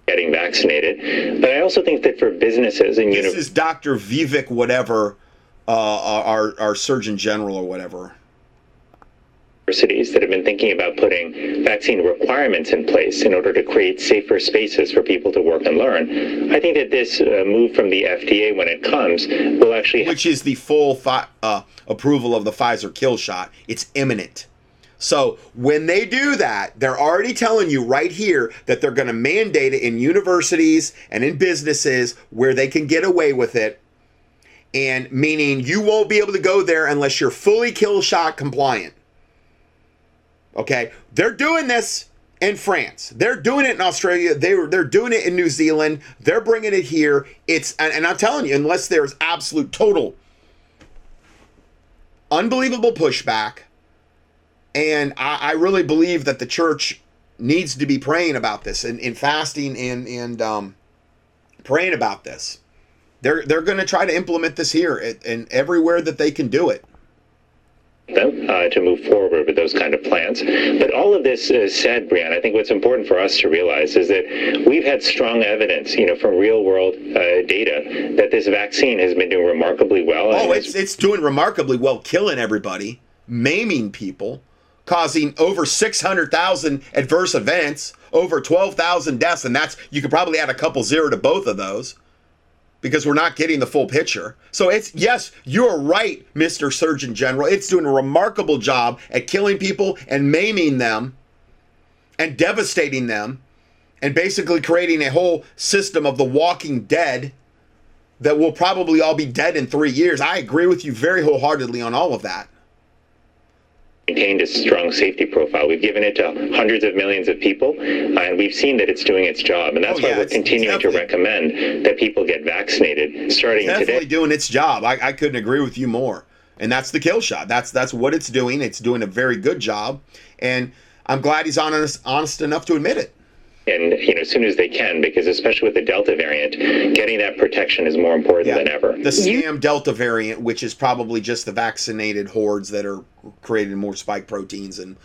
Getting vaccinated, but I also think that for businesses and this is Dr. Vivek whatever uh, our our Surgeon General or whatever. Universities that have been thinking about putting vaccine requirements in place in order to create safer spaces for people to work and learn. I think that this uh, move from the FDA, when it comes, will actually, which is the full fi- uh, approval of the Pfizer kill shot. It's imminent. So when they do that, they're already telling you right here that they're going to mandate it in universities and in businesses where they can get away with it and meaning you won't be able to go there unless you're fully kill shot compliant. Okay, they're doing this. in France. They're doing it in Australia. They were they're doing it in New Zealand. They're bringing it here. It's and, and I'm telling you, unless there's absolute total unbelievable pushback, and I, I really believe that the church needs to be praying about this and, and fasting and and um, praying about this. They're they're going to try to implement this here and, and everywhere that they can do it uh, to move forward with those kind of plans. But all of this is said, Brian, I think what's important for us to realize is that we've had strong evidence, you know, from real world uh, data that this vaccine has been doing remarkably well. Oh, it's, it's doing remarkably well, killing everybody, maiming people, causing over 600,000 adverse events, over 12,000 deaths, and that's, you could probably add a couple zero to both of those because we're not getting the full picture. So it's yes, you're right, Mr. Surgeon General. It's doing a remarkable job at killing people and maiming them and devastating them and basically creating a whole system of the walking dead that will probably all be dead in 3 years. I agree with you very wholeheartedly on all of that maintained a strong safety profile. We've given it to hundreds of millions of people, uh, and we've seen that it's doing its job. And that's oh, why we're continuing to recommend that people get vaccinated starting definitely today. doing its job. I, I couldn't agree with you more. And that's the kill shot. That's that's what it's doing. It's doing a very good job, and I'm glad he's honest honest enough to admit it and you know as soon as they can because especially with the delta variant getting that protection is more important yeah. than ever. The scam delta variant which is probably just the vaccinated hordes that are creating more spike proteins and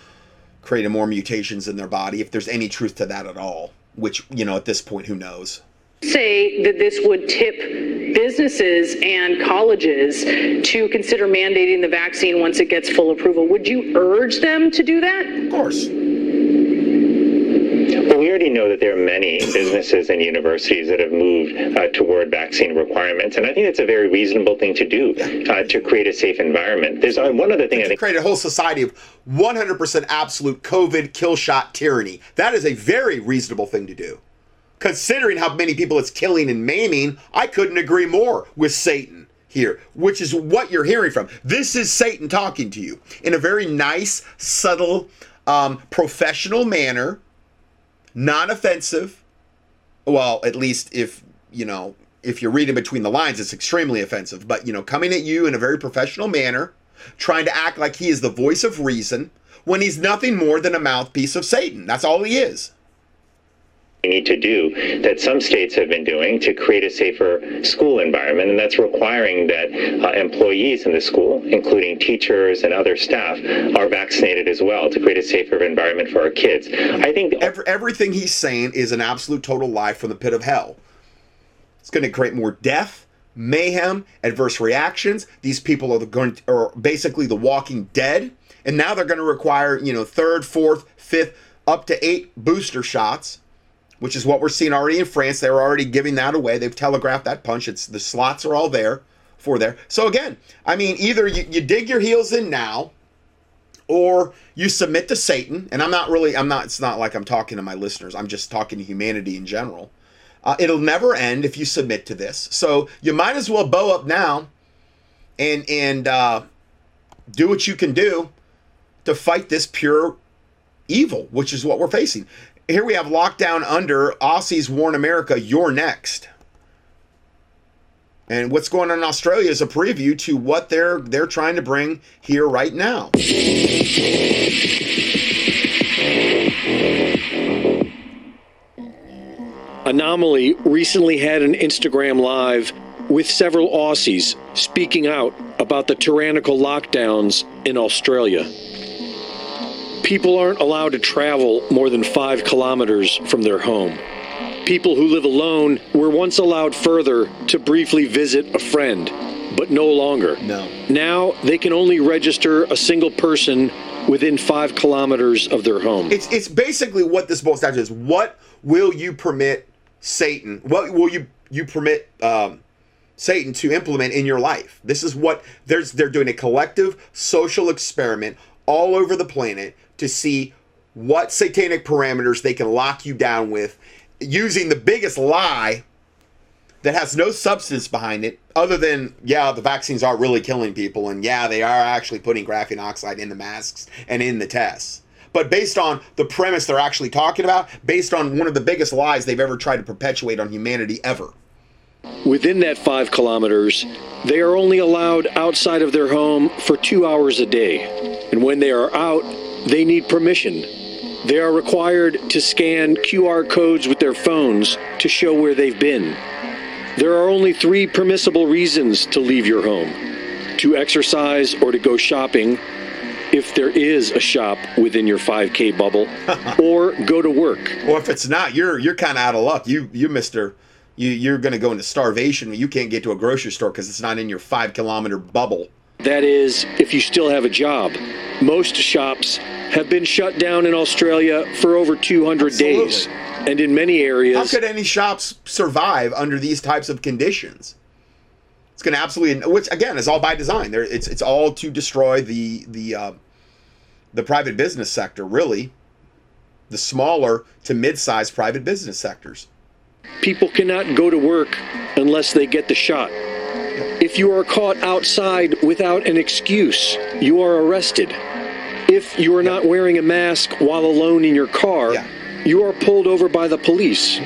creating more mutations in their body if there's any truth to that at all which you know at this point who knows? Say that this would tip businesses and colleges to consider mandating the vaccine once it gets full approval. Would you urge them to do that? Of course. well, we already know that there are many businesses and universities that have moved uh, toward vaccine requirements, and I think it's a very reasonable thing to do uh, to create a safe environment. There's uh, one other thing I think create a whole society of 100% absolute COVID kill shot tyranny. That is a very reasonable thing to do. Considering how many people it's killing and maiming, I couldn't agree more with Satan here, which is what you're hearing from. This is Satan talking to you in a very nice, subtle, um, professional manner non offensive. Well, at least if, you know, if you're reading between the lines, it's extremely offensive. But, you know, coming at you in a very professional manner, trying to act like he is the voice of reason when he's nothing more than a mouthpiece of Satan. That's all he is need to do that some states have been doing to create a safer school environment, and that's requiring that uh, employees in the school, including teachers and other staff, are vaccinated as well to create a safer environment for our kids. I think Every, everything he's saying is an absolute total lie from the pit of hell. It's going to create more death, mayhem, adverse reactions. These people are going to, are basically the walking dead, and now they're going to require you know third, fourth, fifth, up to eight booster shots which is what we're seeing already in France. They're already giving that away. They've telegraphed that punch. It's the slots are all there for there. So again, I mean, either you, you dig your heels in now, or you submit to Satan. And I'm not really, I'm not. It's not like I'm talking to my listeners. I'm just talking to humanity in general. Uh, it'll never end if you submit to this. So you might as well bow up now, and and uh, do what you can do to fight this pure evil, which is what we're facing here we have lockdown under Aussies warn America, you're next. And what's going on in Australia is a preview to what they're they're trying to bring here right now. Anomaly recently had an Instagram live with several Aussies speaking out about the tyrannical lockdowns in Australia people aren't allowed to travel more than five kilometers from their home. People who live alone were once allowed further to briefly visit a friend, but no longer. No. Now they can only register a single person within five kilometers of their home. It's it's basically what this boils down to is what will you permit Satan? What will you you permit um, Satan to implement in your life? This is what there's they're doing a collective social experiment all over the planet to see what satanic parameters they can lock you down with using the biggest lie that has no substance behind it other than yeah the vaccines are really killing people and yeah they are actually putting graphene oxide in the masks and in the tests But based on the premise they're actually talking about, based on one of the biggest lies they've ever tried to perpetuate on humanity ever. Within that five kilometers, they are only allowed outside of their home for two hours a day. And when they are out, they need permission. They are required to scan QR codes with their phones to show where they've been. There are only three permissible reasons to leave your home to exercise or to go shopping, if there is a shop within your 5K bubble, *laughs* or go to work. Or if it's not, you're you're kind of out of luck. You you Mister, you you're going to go into starvation. You can't get to a grocery store because it's not in your five kilometer bubble. That is, if you still have a job. Most shops have been shut down in Australia for over 200 days. And in many areas. How could any shops survive under these types of conditions? It's going to absolutely, which again is all by design. There, it's it's all to destroy the the uh, the private business sector, really, the smaller to mid-sized private business sectors. People cannot go to work unless they get the shot. If you are caught outside without an excuse, you are arrested. If you are not wearing a mask while alone in your car, you are pulled over by the police.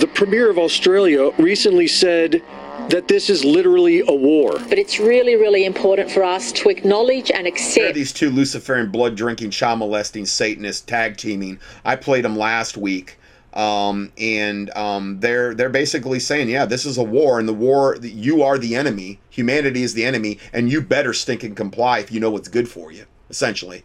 The Premier of Australia recently said that this is literally a war. But it's really, really important for us to acknowledge and There are accept these two Luciferian blood drinking, child molesting Satanists tag teaming. I played them last week. Um, and um, they're they're basically saying, yeah, this is a war, and the war you are the enemy, humanity is the enemy, and you better stink and comply if you know what's good for you. Essentially,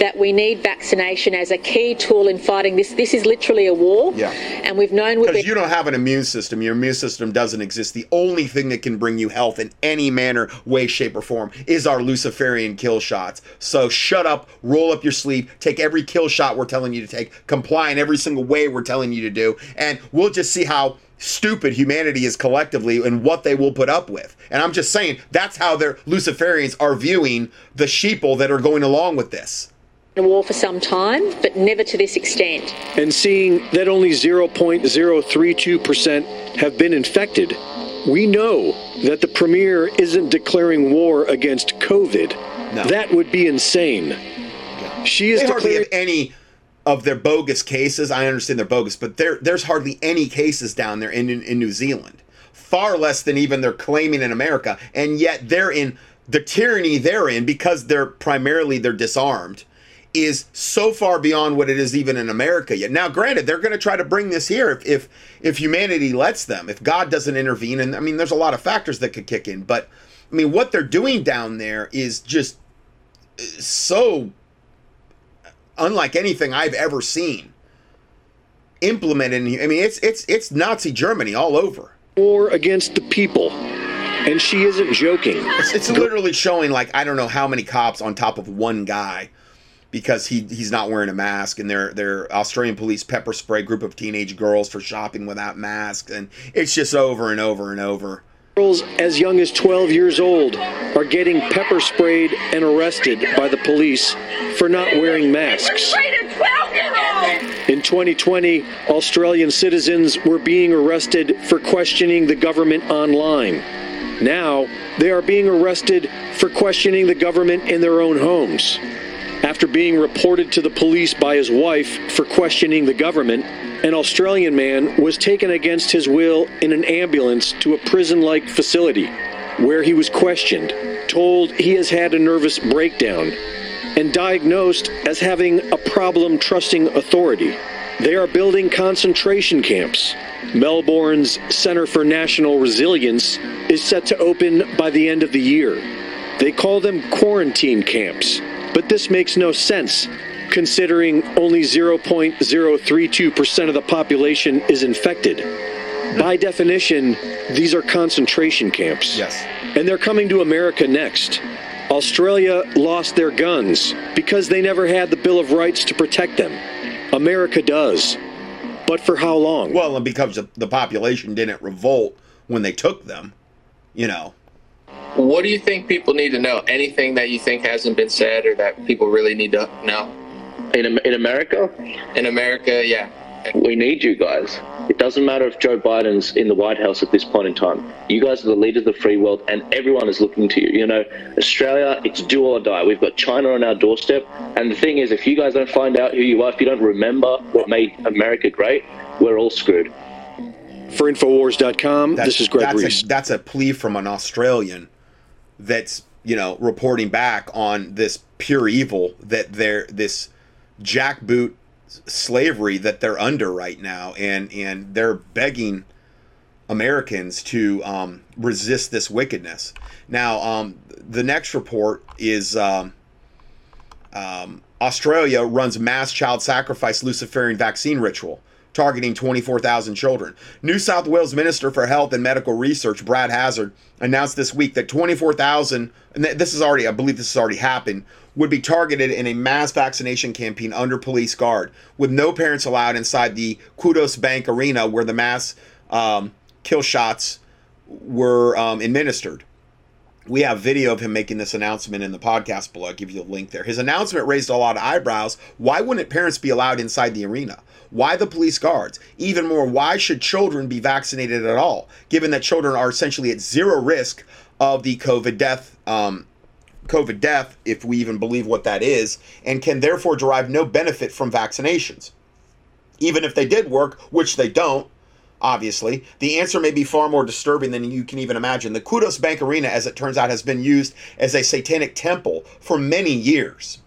that we need vaccination as a key tool in fighting this. This is literally a war. Yeah. And we've known because you don't have an immune system, your immune system doesn't exist. The only thing that can bring you health in any manner, way, shape, or form is our Luciferian kill shots. So shut up, roll up your sleeve, take every kill shot we're telling you to take, comply in every single way we're telling you to do, and we'll just see how stupid humanity is collectively and what they will put up with. And I'm just saying that's how their Luciferians are viewing the sheeple that are going along with this. in a war for some time, but never to this extent. And seeing that only 0.032% have been infected, we know that the Premier isn't declaring war against COVID. No. That would be insane. She is they hardly declaring. have any of their bogus cases. I understand they're bogus, but there there's hardly any cases down there in, in in New Zealand. Far less than even they're claiming in America, and yet they're in the tyranny they're in because they're primarily they're disarmed is so far beyond what it is even in America yet. Now, granted, they're going to try to bring this here if, if if humanity lets them, if God doesn't intervene, and I mean, there's a lot of factors that could kick in, but I mean, what they're doing down there is just uh, so unlike anything I've ever seen implemented. In, I mean, it's it's it's Nazi Germany all over. War against the people, and she isn't joking. It's, it's literally showing like I don't know how many cops on top of one guy because he he's not wearing a mask, and they're they're Australian police pepper spray group of teenage girls for shopping without masks, and it's just over and over and over. Girls as young as 12 years old are getting pepper sprayed and arrested by the police for not wearing masks. In 2020, Australian citizens were being arrested for questioning the government online. Now, they are being arrested for questioning the government in their own homes. After being reported to the police by his wife for questioning the government, an Australian man was taken against his will in an ambulance to a prison like facility where he was questioned, told he has had a nervous breakdown, and diagnosed as having a problem trusting authority. They are building concentration camps. Melbourne's Center for National Resilience is set to open by the end of the year. They call them quarantine camps, but this makes no sense considering only 0.032% of the population is infected. By definition, these are concentration camps. Yes. And they're coming to America next. Australia lost their guns because they never had the Bill of Rights to protect them. America does. But for how long? Well, and because the- the population didn't revolt when they took them, you know. What do you think people need to know? Anything that you think hasn't been said or that people really need to know? In, in America? In America, yeah. We need you guys. It doesn't matter if Joe Biden's in the White House at this point in time. You guys are the leaders of the free world, and everyone is looking to you. You know, Australia, it's do or die. We've got China on our doorstep. And the thing is, if you guys don't find out who you are, if you don't remember what made America great, we're all screwed. For Infowars.com, this is Greg that's Reese. A, that's a plea from an Australian that's you know reporting back on this pure evil that they're this jackboot slavery that they're under right now, and and they're begging Americans to um, resist this wickedness. Now, um, the next report is. Um, um, Australia runs mass child sacrifice Luciferian vaccine ritual targeting 24,000 children. New South Wales Minister for Health and Medical Research, Brad Hazzard, announced this week that 24,000, and this is already, I believe this has already happened, would be targeted in a mass vaccination campaign under police guard, with no parents allowed inside the Qudos Bank Arena where the mass um, kill shots were um, administered. We have video of him making this announcement in the podcast below. I'll give you a link there. His announcement raised a lot of eyebrows. Why wouldn't parents be allowed inside the arena? Why the police guards? Even more, why should children be vaccinated at all, given that children are essentially at zero risk of the COVID death, um, COVID death, if we even believe what that is, and can therefore derive no benefit from vaccinations. Even if they did work, which they don't, obviously, the answer may be far more disturbing than you can even imagine. The Qudos Bank Arena, as it turns out, has been used as a satanic temple for many years.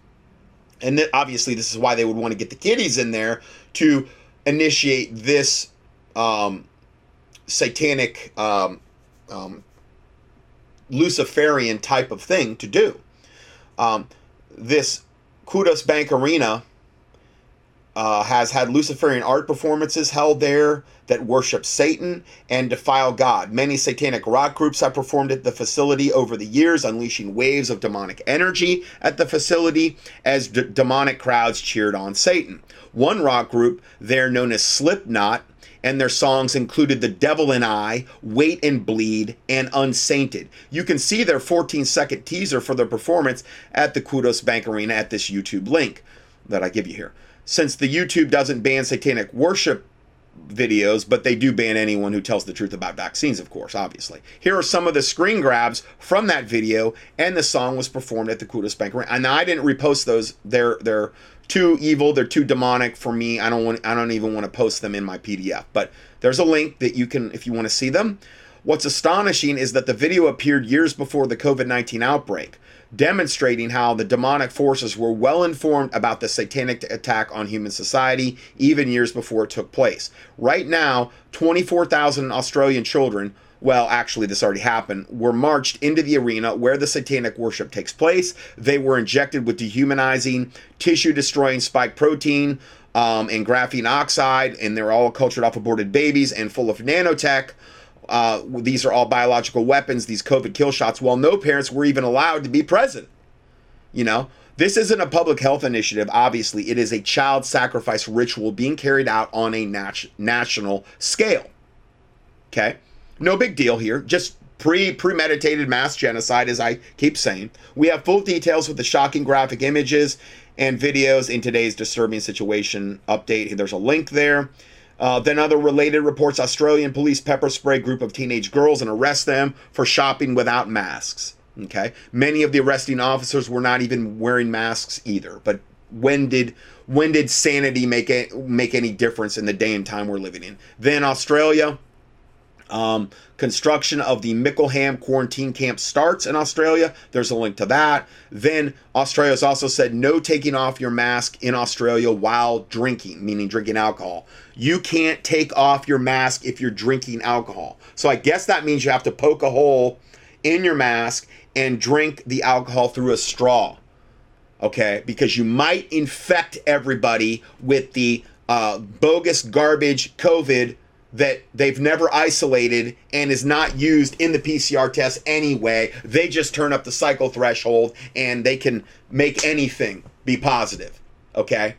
And th- obviously, this is why they would want to get the kiddies in there to initiate this um, satanic, um, um, Luciferian type of thing to do. Um, this Qudos Bank Arena uh, has had Luciferian art performances held there that worship Satan and defile God. Many satanic rock groups have performed at the facility over the years, unleashing waves of demonic energy at the facility as d- demonic crowds cheered on Satan. One rock group there, known as Slipknot, and their songs included The Devil and I, Wait and Bleed, and Unsainted. You can see their 14 second teaser for their performance at the Qudos Bank Arena at this YouTube link that I give you here. Since the YouTube doesn't ban satanic worship videos, but they do ban anyone who tells the truth about vaccines, of course, obviously. Here are some of the screen grabs from that video, and the song was performed at the Qudos Bank. And I didn't repost those. They're they're too evil. They're too demonic for me. I don't want. I don't even want to post them in my PDF. But there's a link that you can, if you want to see them. What's astonishing is that the video appeared years before the COVID 19 outbreak, demonstrating how the demonic forces were well informed about the satanic attack on human society even years before it took place. Right now, 24,000 Australian children well, actually, this already happened, were marched into the arena where the satanic worship takes place. They were injected with dehumanizing, tissue destroying spike protein um, and graphene oxide, and they're all cultured off aborted babies and full of nanotech. Uh, these are all biological weapons, these COVID kill shots, while no parents were even allowed to be present. You know, this isn't a public health initiative, obviously. It is a child sacrifice ritual being carried out on a nat- national scale. Okay? No big deal here. Just pre premeditated mass genocide, as I keep saying. We have full details with the shocking graphic images and videos in today's disturbing situation update. There's a link there. Uh, then other related reports Australian police pepper spray group of teenage girls and arrest them for shopping without masks. Okay. Many of the arresting officers were not even wearing masks either. But when did when did sanity make make any difference in the day and time we're living in? Then Australia, um, construction of the Mickleham quarantine camp starts in Australia. There's a link to that. Then Australia has also said no taking off your mask in Australia while drinking, meaning drinking alcohol. You can't take off your mask if you're drinking alcohol. So I guess that means you have to poke a hole in your mask and drink the alcohol through a straw. Okay, because you might infect everybody with the uh, bogus garbage COVID that they've never isolated and is not used in the PCR test anyway. They just turn up the cycle threshold and they can make anything be positive. Okay?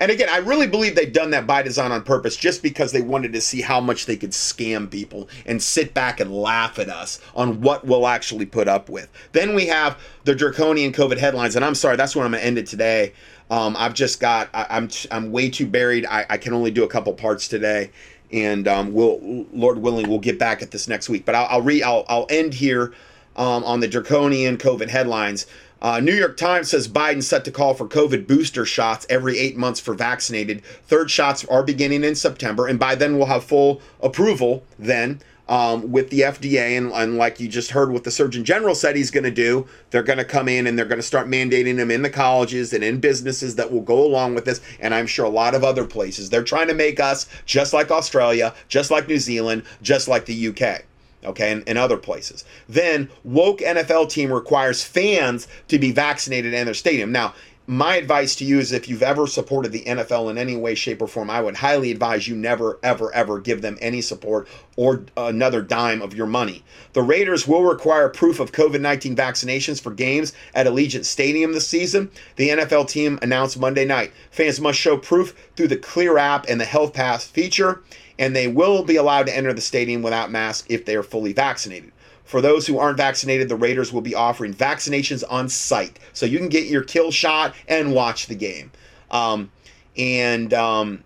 And again, I really believe they've done that by design on purpose just because they wanted to see how much they could scam people and sit back and laugh at us on what we'll actually put up with. Then we have the draconian COVID headlines, and I'm sorry, that's where I'm going to end it today. Um, I've just got I, I'm I'm way too buried. I, I can only do a couple parts today, and um, we'll Lord willing we'll get back at this next week. But I'll I'll re I'll, I'll end here um, on the draconian COVID headlines. Uh, New York Times says Biden set to call for COVID booster shots every eight months for vaccinated. Third shots are beginning in September, and by then we'll have full approval then um, with the FDA. And, and like you just heard what the Surgeon General said he's going to do, they're going to come in and they're going to start mandating them in the colleges and in businesses that will go along with this. And I'm sure a lot of other places. They're trying to make us just like Australia, just like New Zealand, just like the UK okay, and, and, other places. Then, woke NFL team requires fans to be vaccinated in their stadium. Now, my advice to you is if you've ever supported the NFL in any way, shape, or form, I would highly advise you never, ever, ever give them any support or another dime of your money. The Raiders will require proof of COVID 19 vaccinations for games at Allegiant Stadium this season. The NFL team announced Monday night fans must show proof through the Clear app and the Health Pass feature and they will be allowed to enter the stadium without masks if they are fully vaccinated. For those who aren't vaccinated, the Raiders will be offering vaccinations on site, so you can get your kill shot and watch the game. Um, and um,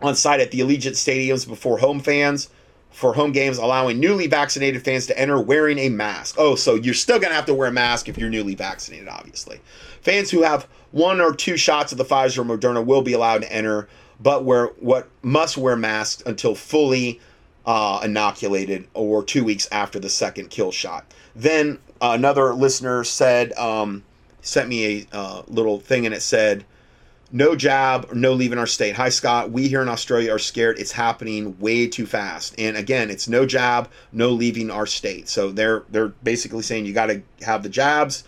on site at the Allegiant stadiums before home fans for home games, allowing newly vaccinated fans to enter wearing a mask. Oh, so you're still going to have to wear a mask if you're newly vaccinated, obviously. Fans who have one or two shots of the Pfizer or Moderna will be allowed to enter but wear what must wear masks until fully uh, inoculated or two weeks after the second kill shot. Then uh, another listener said, um, sent me a uh, little thing and it said, no jab, no leaving our state. Hi, Scott. We here in Australia are scared. It's happening way too fast. And again, it's no jab, no leaving our state. So they're they're basically saying you got to have the jabs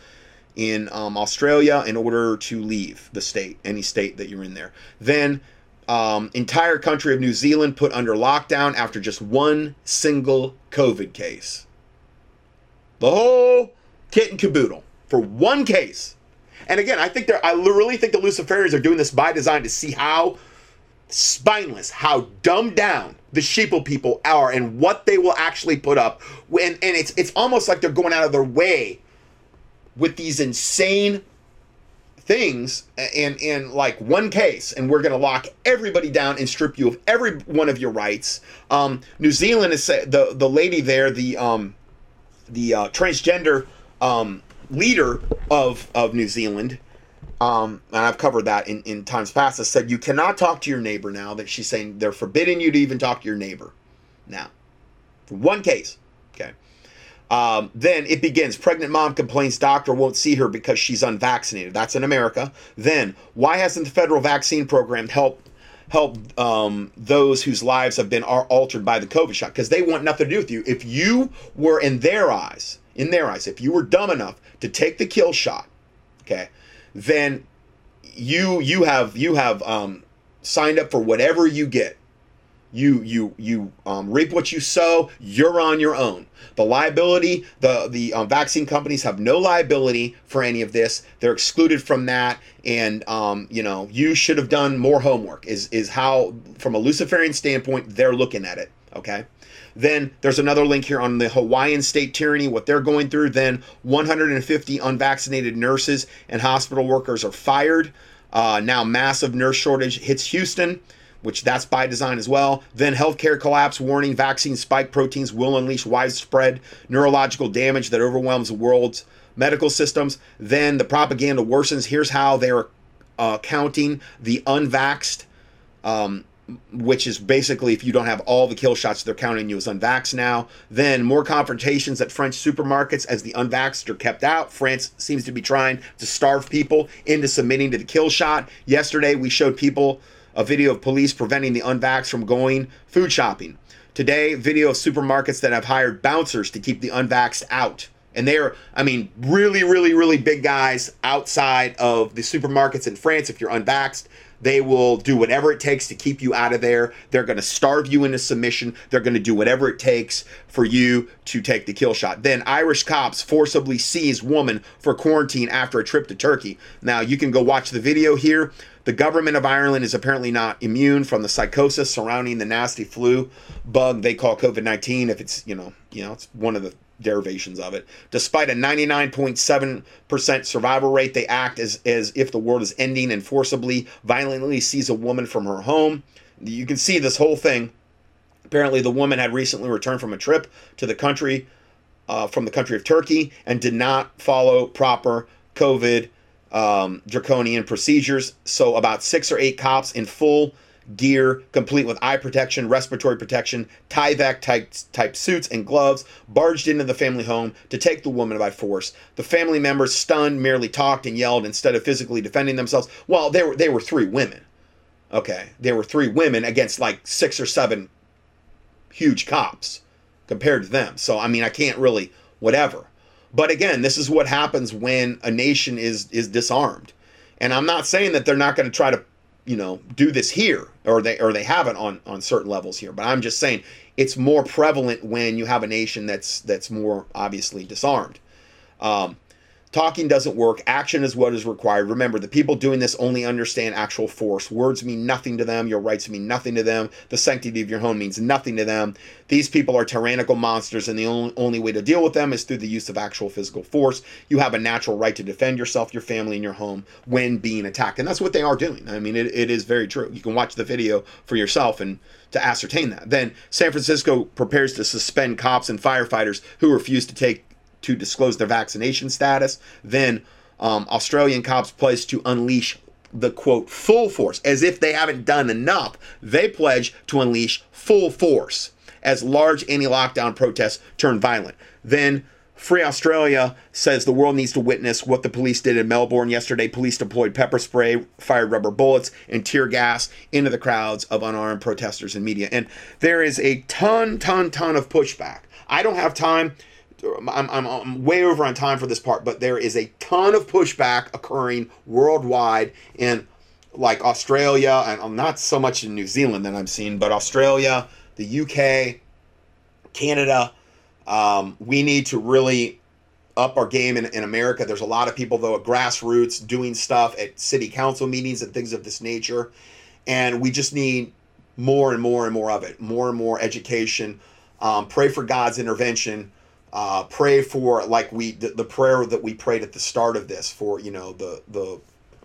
in um, Australia in order to leave the state, any state that you're in there. Then um, entire country of New Zealand put under lockdown after just one single COVID case. The whole kit and caboodle for one case. And again, I think they're, I really think the Luciferians are doing this by design to see how spineless, how dumbed down the sheeple people are and what they will actually put up. When, and it's, it's almost like they're going out of their way with these insane things in in like one case and we're going to lock everybody down and strip you of every one of your rights um, new zealand is the the lady there the um, the uh, transgender um, leader of of new zealand um, and I've covered that in, in times past. I said you cannot talk to your neighbor now. That she's saying they're forbidding you to even talk to your neighbor now. For one case, okay. Um, then it begins. Pregnant mom complains doctor won't see her because she's unvaccinated. That's in America. Then why hasn't the federal vaccine program helped help um, those whose lives have been altered by the COVID shot? Because they want nothing to do with you. If you were in their eyes, in their eyes, if you were dumb enough to take the kill shot, okay, then you you have you have um, signed up for whatever you get you you you um, reap what you sow. You're on your own. The liability, the the um, vaccine companies have no liability for any of this. They're excluded from that, and um, you know you should have done more homework. Is is how from a Luciferian standpoint they're looking at it. Okay. Then there's another link here on the Hawaiian state tyranny, what they're going through. Then 150 unvaccinated nurses and hospital workers are fired. Uh, now massive nurse shortage hits Houston which that's by design as well. Then healthcare collapse warning vaccine spike proteins will unleash widespread neurological damage that overwhelms the world's medical systems. Then the propaganda worsens. Here's how they're uh, counting the unvaxxed, um, which is basically if you don't have all the kill shots, they're counting you as unvaxxed now. Then more confrontations at French supermarkets as the unvaxxed are kept out. France seems to be trying to starve people into submitting to the kill shot. Yesterday, we showed people a video of police preventing the unvaxxed from going food shopping. Today, video of supermarkets that have hired bouncers to keep the unvaxxed out. And they're, I mean, really, really, really big guys outside of the supermarkets in France. If you're unvaxxed, they will do whatever it takes to keep you out of there. They're going to starve you into submission. They're going to do whatever it takes for you to take the kill shot. Then Irish cops forcibly seize woman for quarantine after a trip to Turkey. Now you can go watch the video here. The government of Ireland is apparently not immune from the psychosis surrounding the nasty flu bug they call COVID-19 if it's, you know, you know, it's one of the derivations of it. Despite a 99.7% survival rate, they act as, as if the world is ending and forcibly, violently seize a woman from her home. You can see this whole thing. Apparently, the woman had recently returned from a trip to the country, uh, from the country of Turkey, and did not follow proper COVID um, draconian procedures. So, about six or eight cops in full gear, complete with eye protection, respiratory protection, Tyvek type, type suits, and gloves, barged into the family home to take the woman by force. The family members, stunned, merely talked and yelled instead of physically defending themselves. Well, they were, they were three women. Okay. There were three women against like six or seven huge cops compared to them. So, I mean, I can't really, whatever. But again, this is what happens when a nation is is disarmed. And I'm not saying that they're not going to try to, you know, do this here or they or they haven't on on certain levels here, but I'm just saying it's more prevalent when you have a nation that's that's more obviously disarmed. Um, Talking doesn't work. Action is what is required. Remember, the people doing this only understand actual force. Words mean nothing to them. Your rights mean nothing to them. The sanctity of your home means nothing to them. These people are tyrannical monsters, and the only, only way to deal with them is through the use of actual physical force. You have a natural right to defend yourself, your family, and your home when being attacked. And that's what they are doing. I mean, it, it is very true. You can watch the video for yourself and to ascertain that. Then San Francisco prepares to suspend cops and firefighters who refuse to take to disclose their vaccination status. Then um, Australian cops pledge to unleash the quote full force as if they haven't done enough. They pledge to unleash full force as large anti lockdown protests turn violent. Then Free Australia says the world needs to witness what the police did in Melbourne yesterday. Police deployed pepper spray, fired rubber bullets, and tear gas into the crowds of unarmed protesters and media. And there is a ton, ton, ton of pushback. I don't have time I'm, I'm, I'm, way over on time for this part, but there is a ton of pushback occurring worldwide in like Australia, and not so much in New Zealand that I'm seeing, but Australia, the UK, Canada. Um, we need to really up our game in, in America. There's a lot of people, though, at grassroots doing stuff at city council meetings and things of this nature. And we just need more and more and more of it, more and more education. Um, pray for God's intervention uh, pray for like we the, the prayer that we prayed at the start of this for you know the the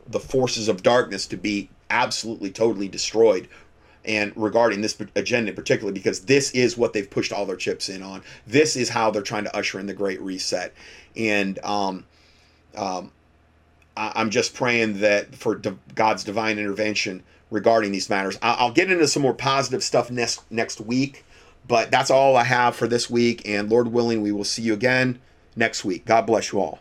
the forces of darkness to be absolutely totally destroyed and regarding this agenda particularly because this is what they've pushed all their chips in on. This is how they're trying to usher in the great reset. And um, um, I, am just praying that for di- god's divine intervention regarding these matters. I- i'll get into some more positive stuff next next week but that's all I have for this week. And Lord willing, we will see you again next week. God bless you all.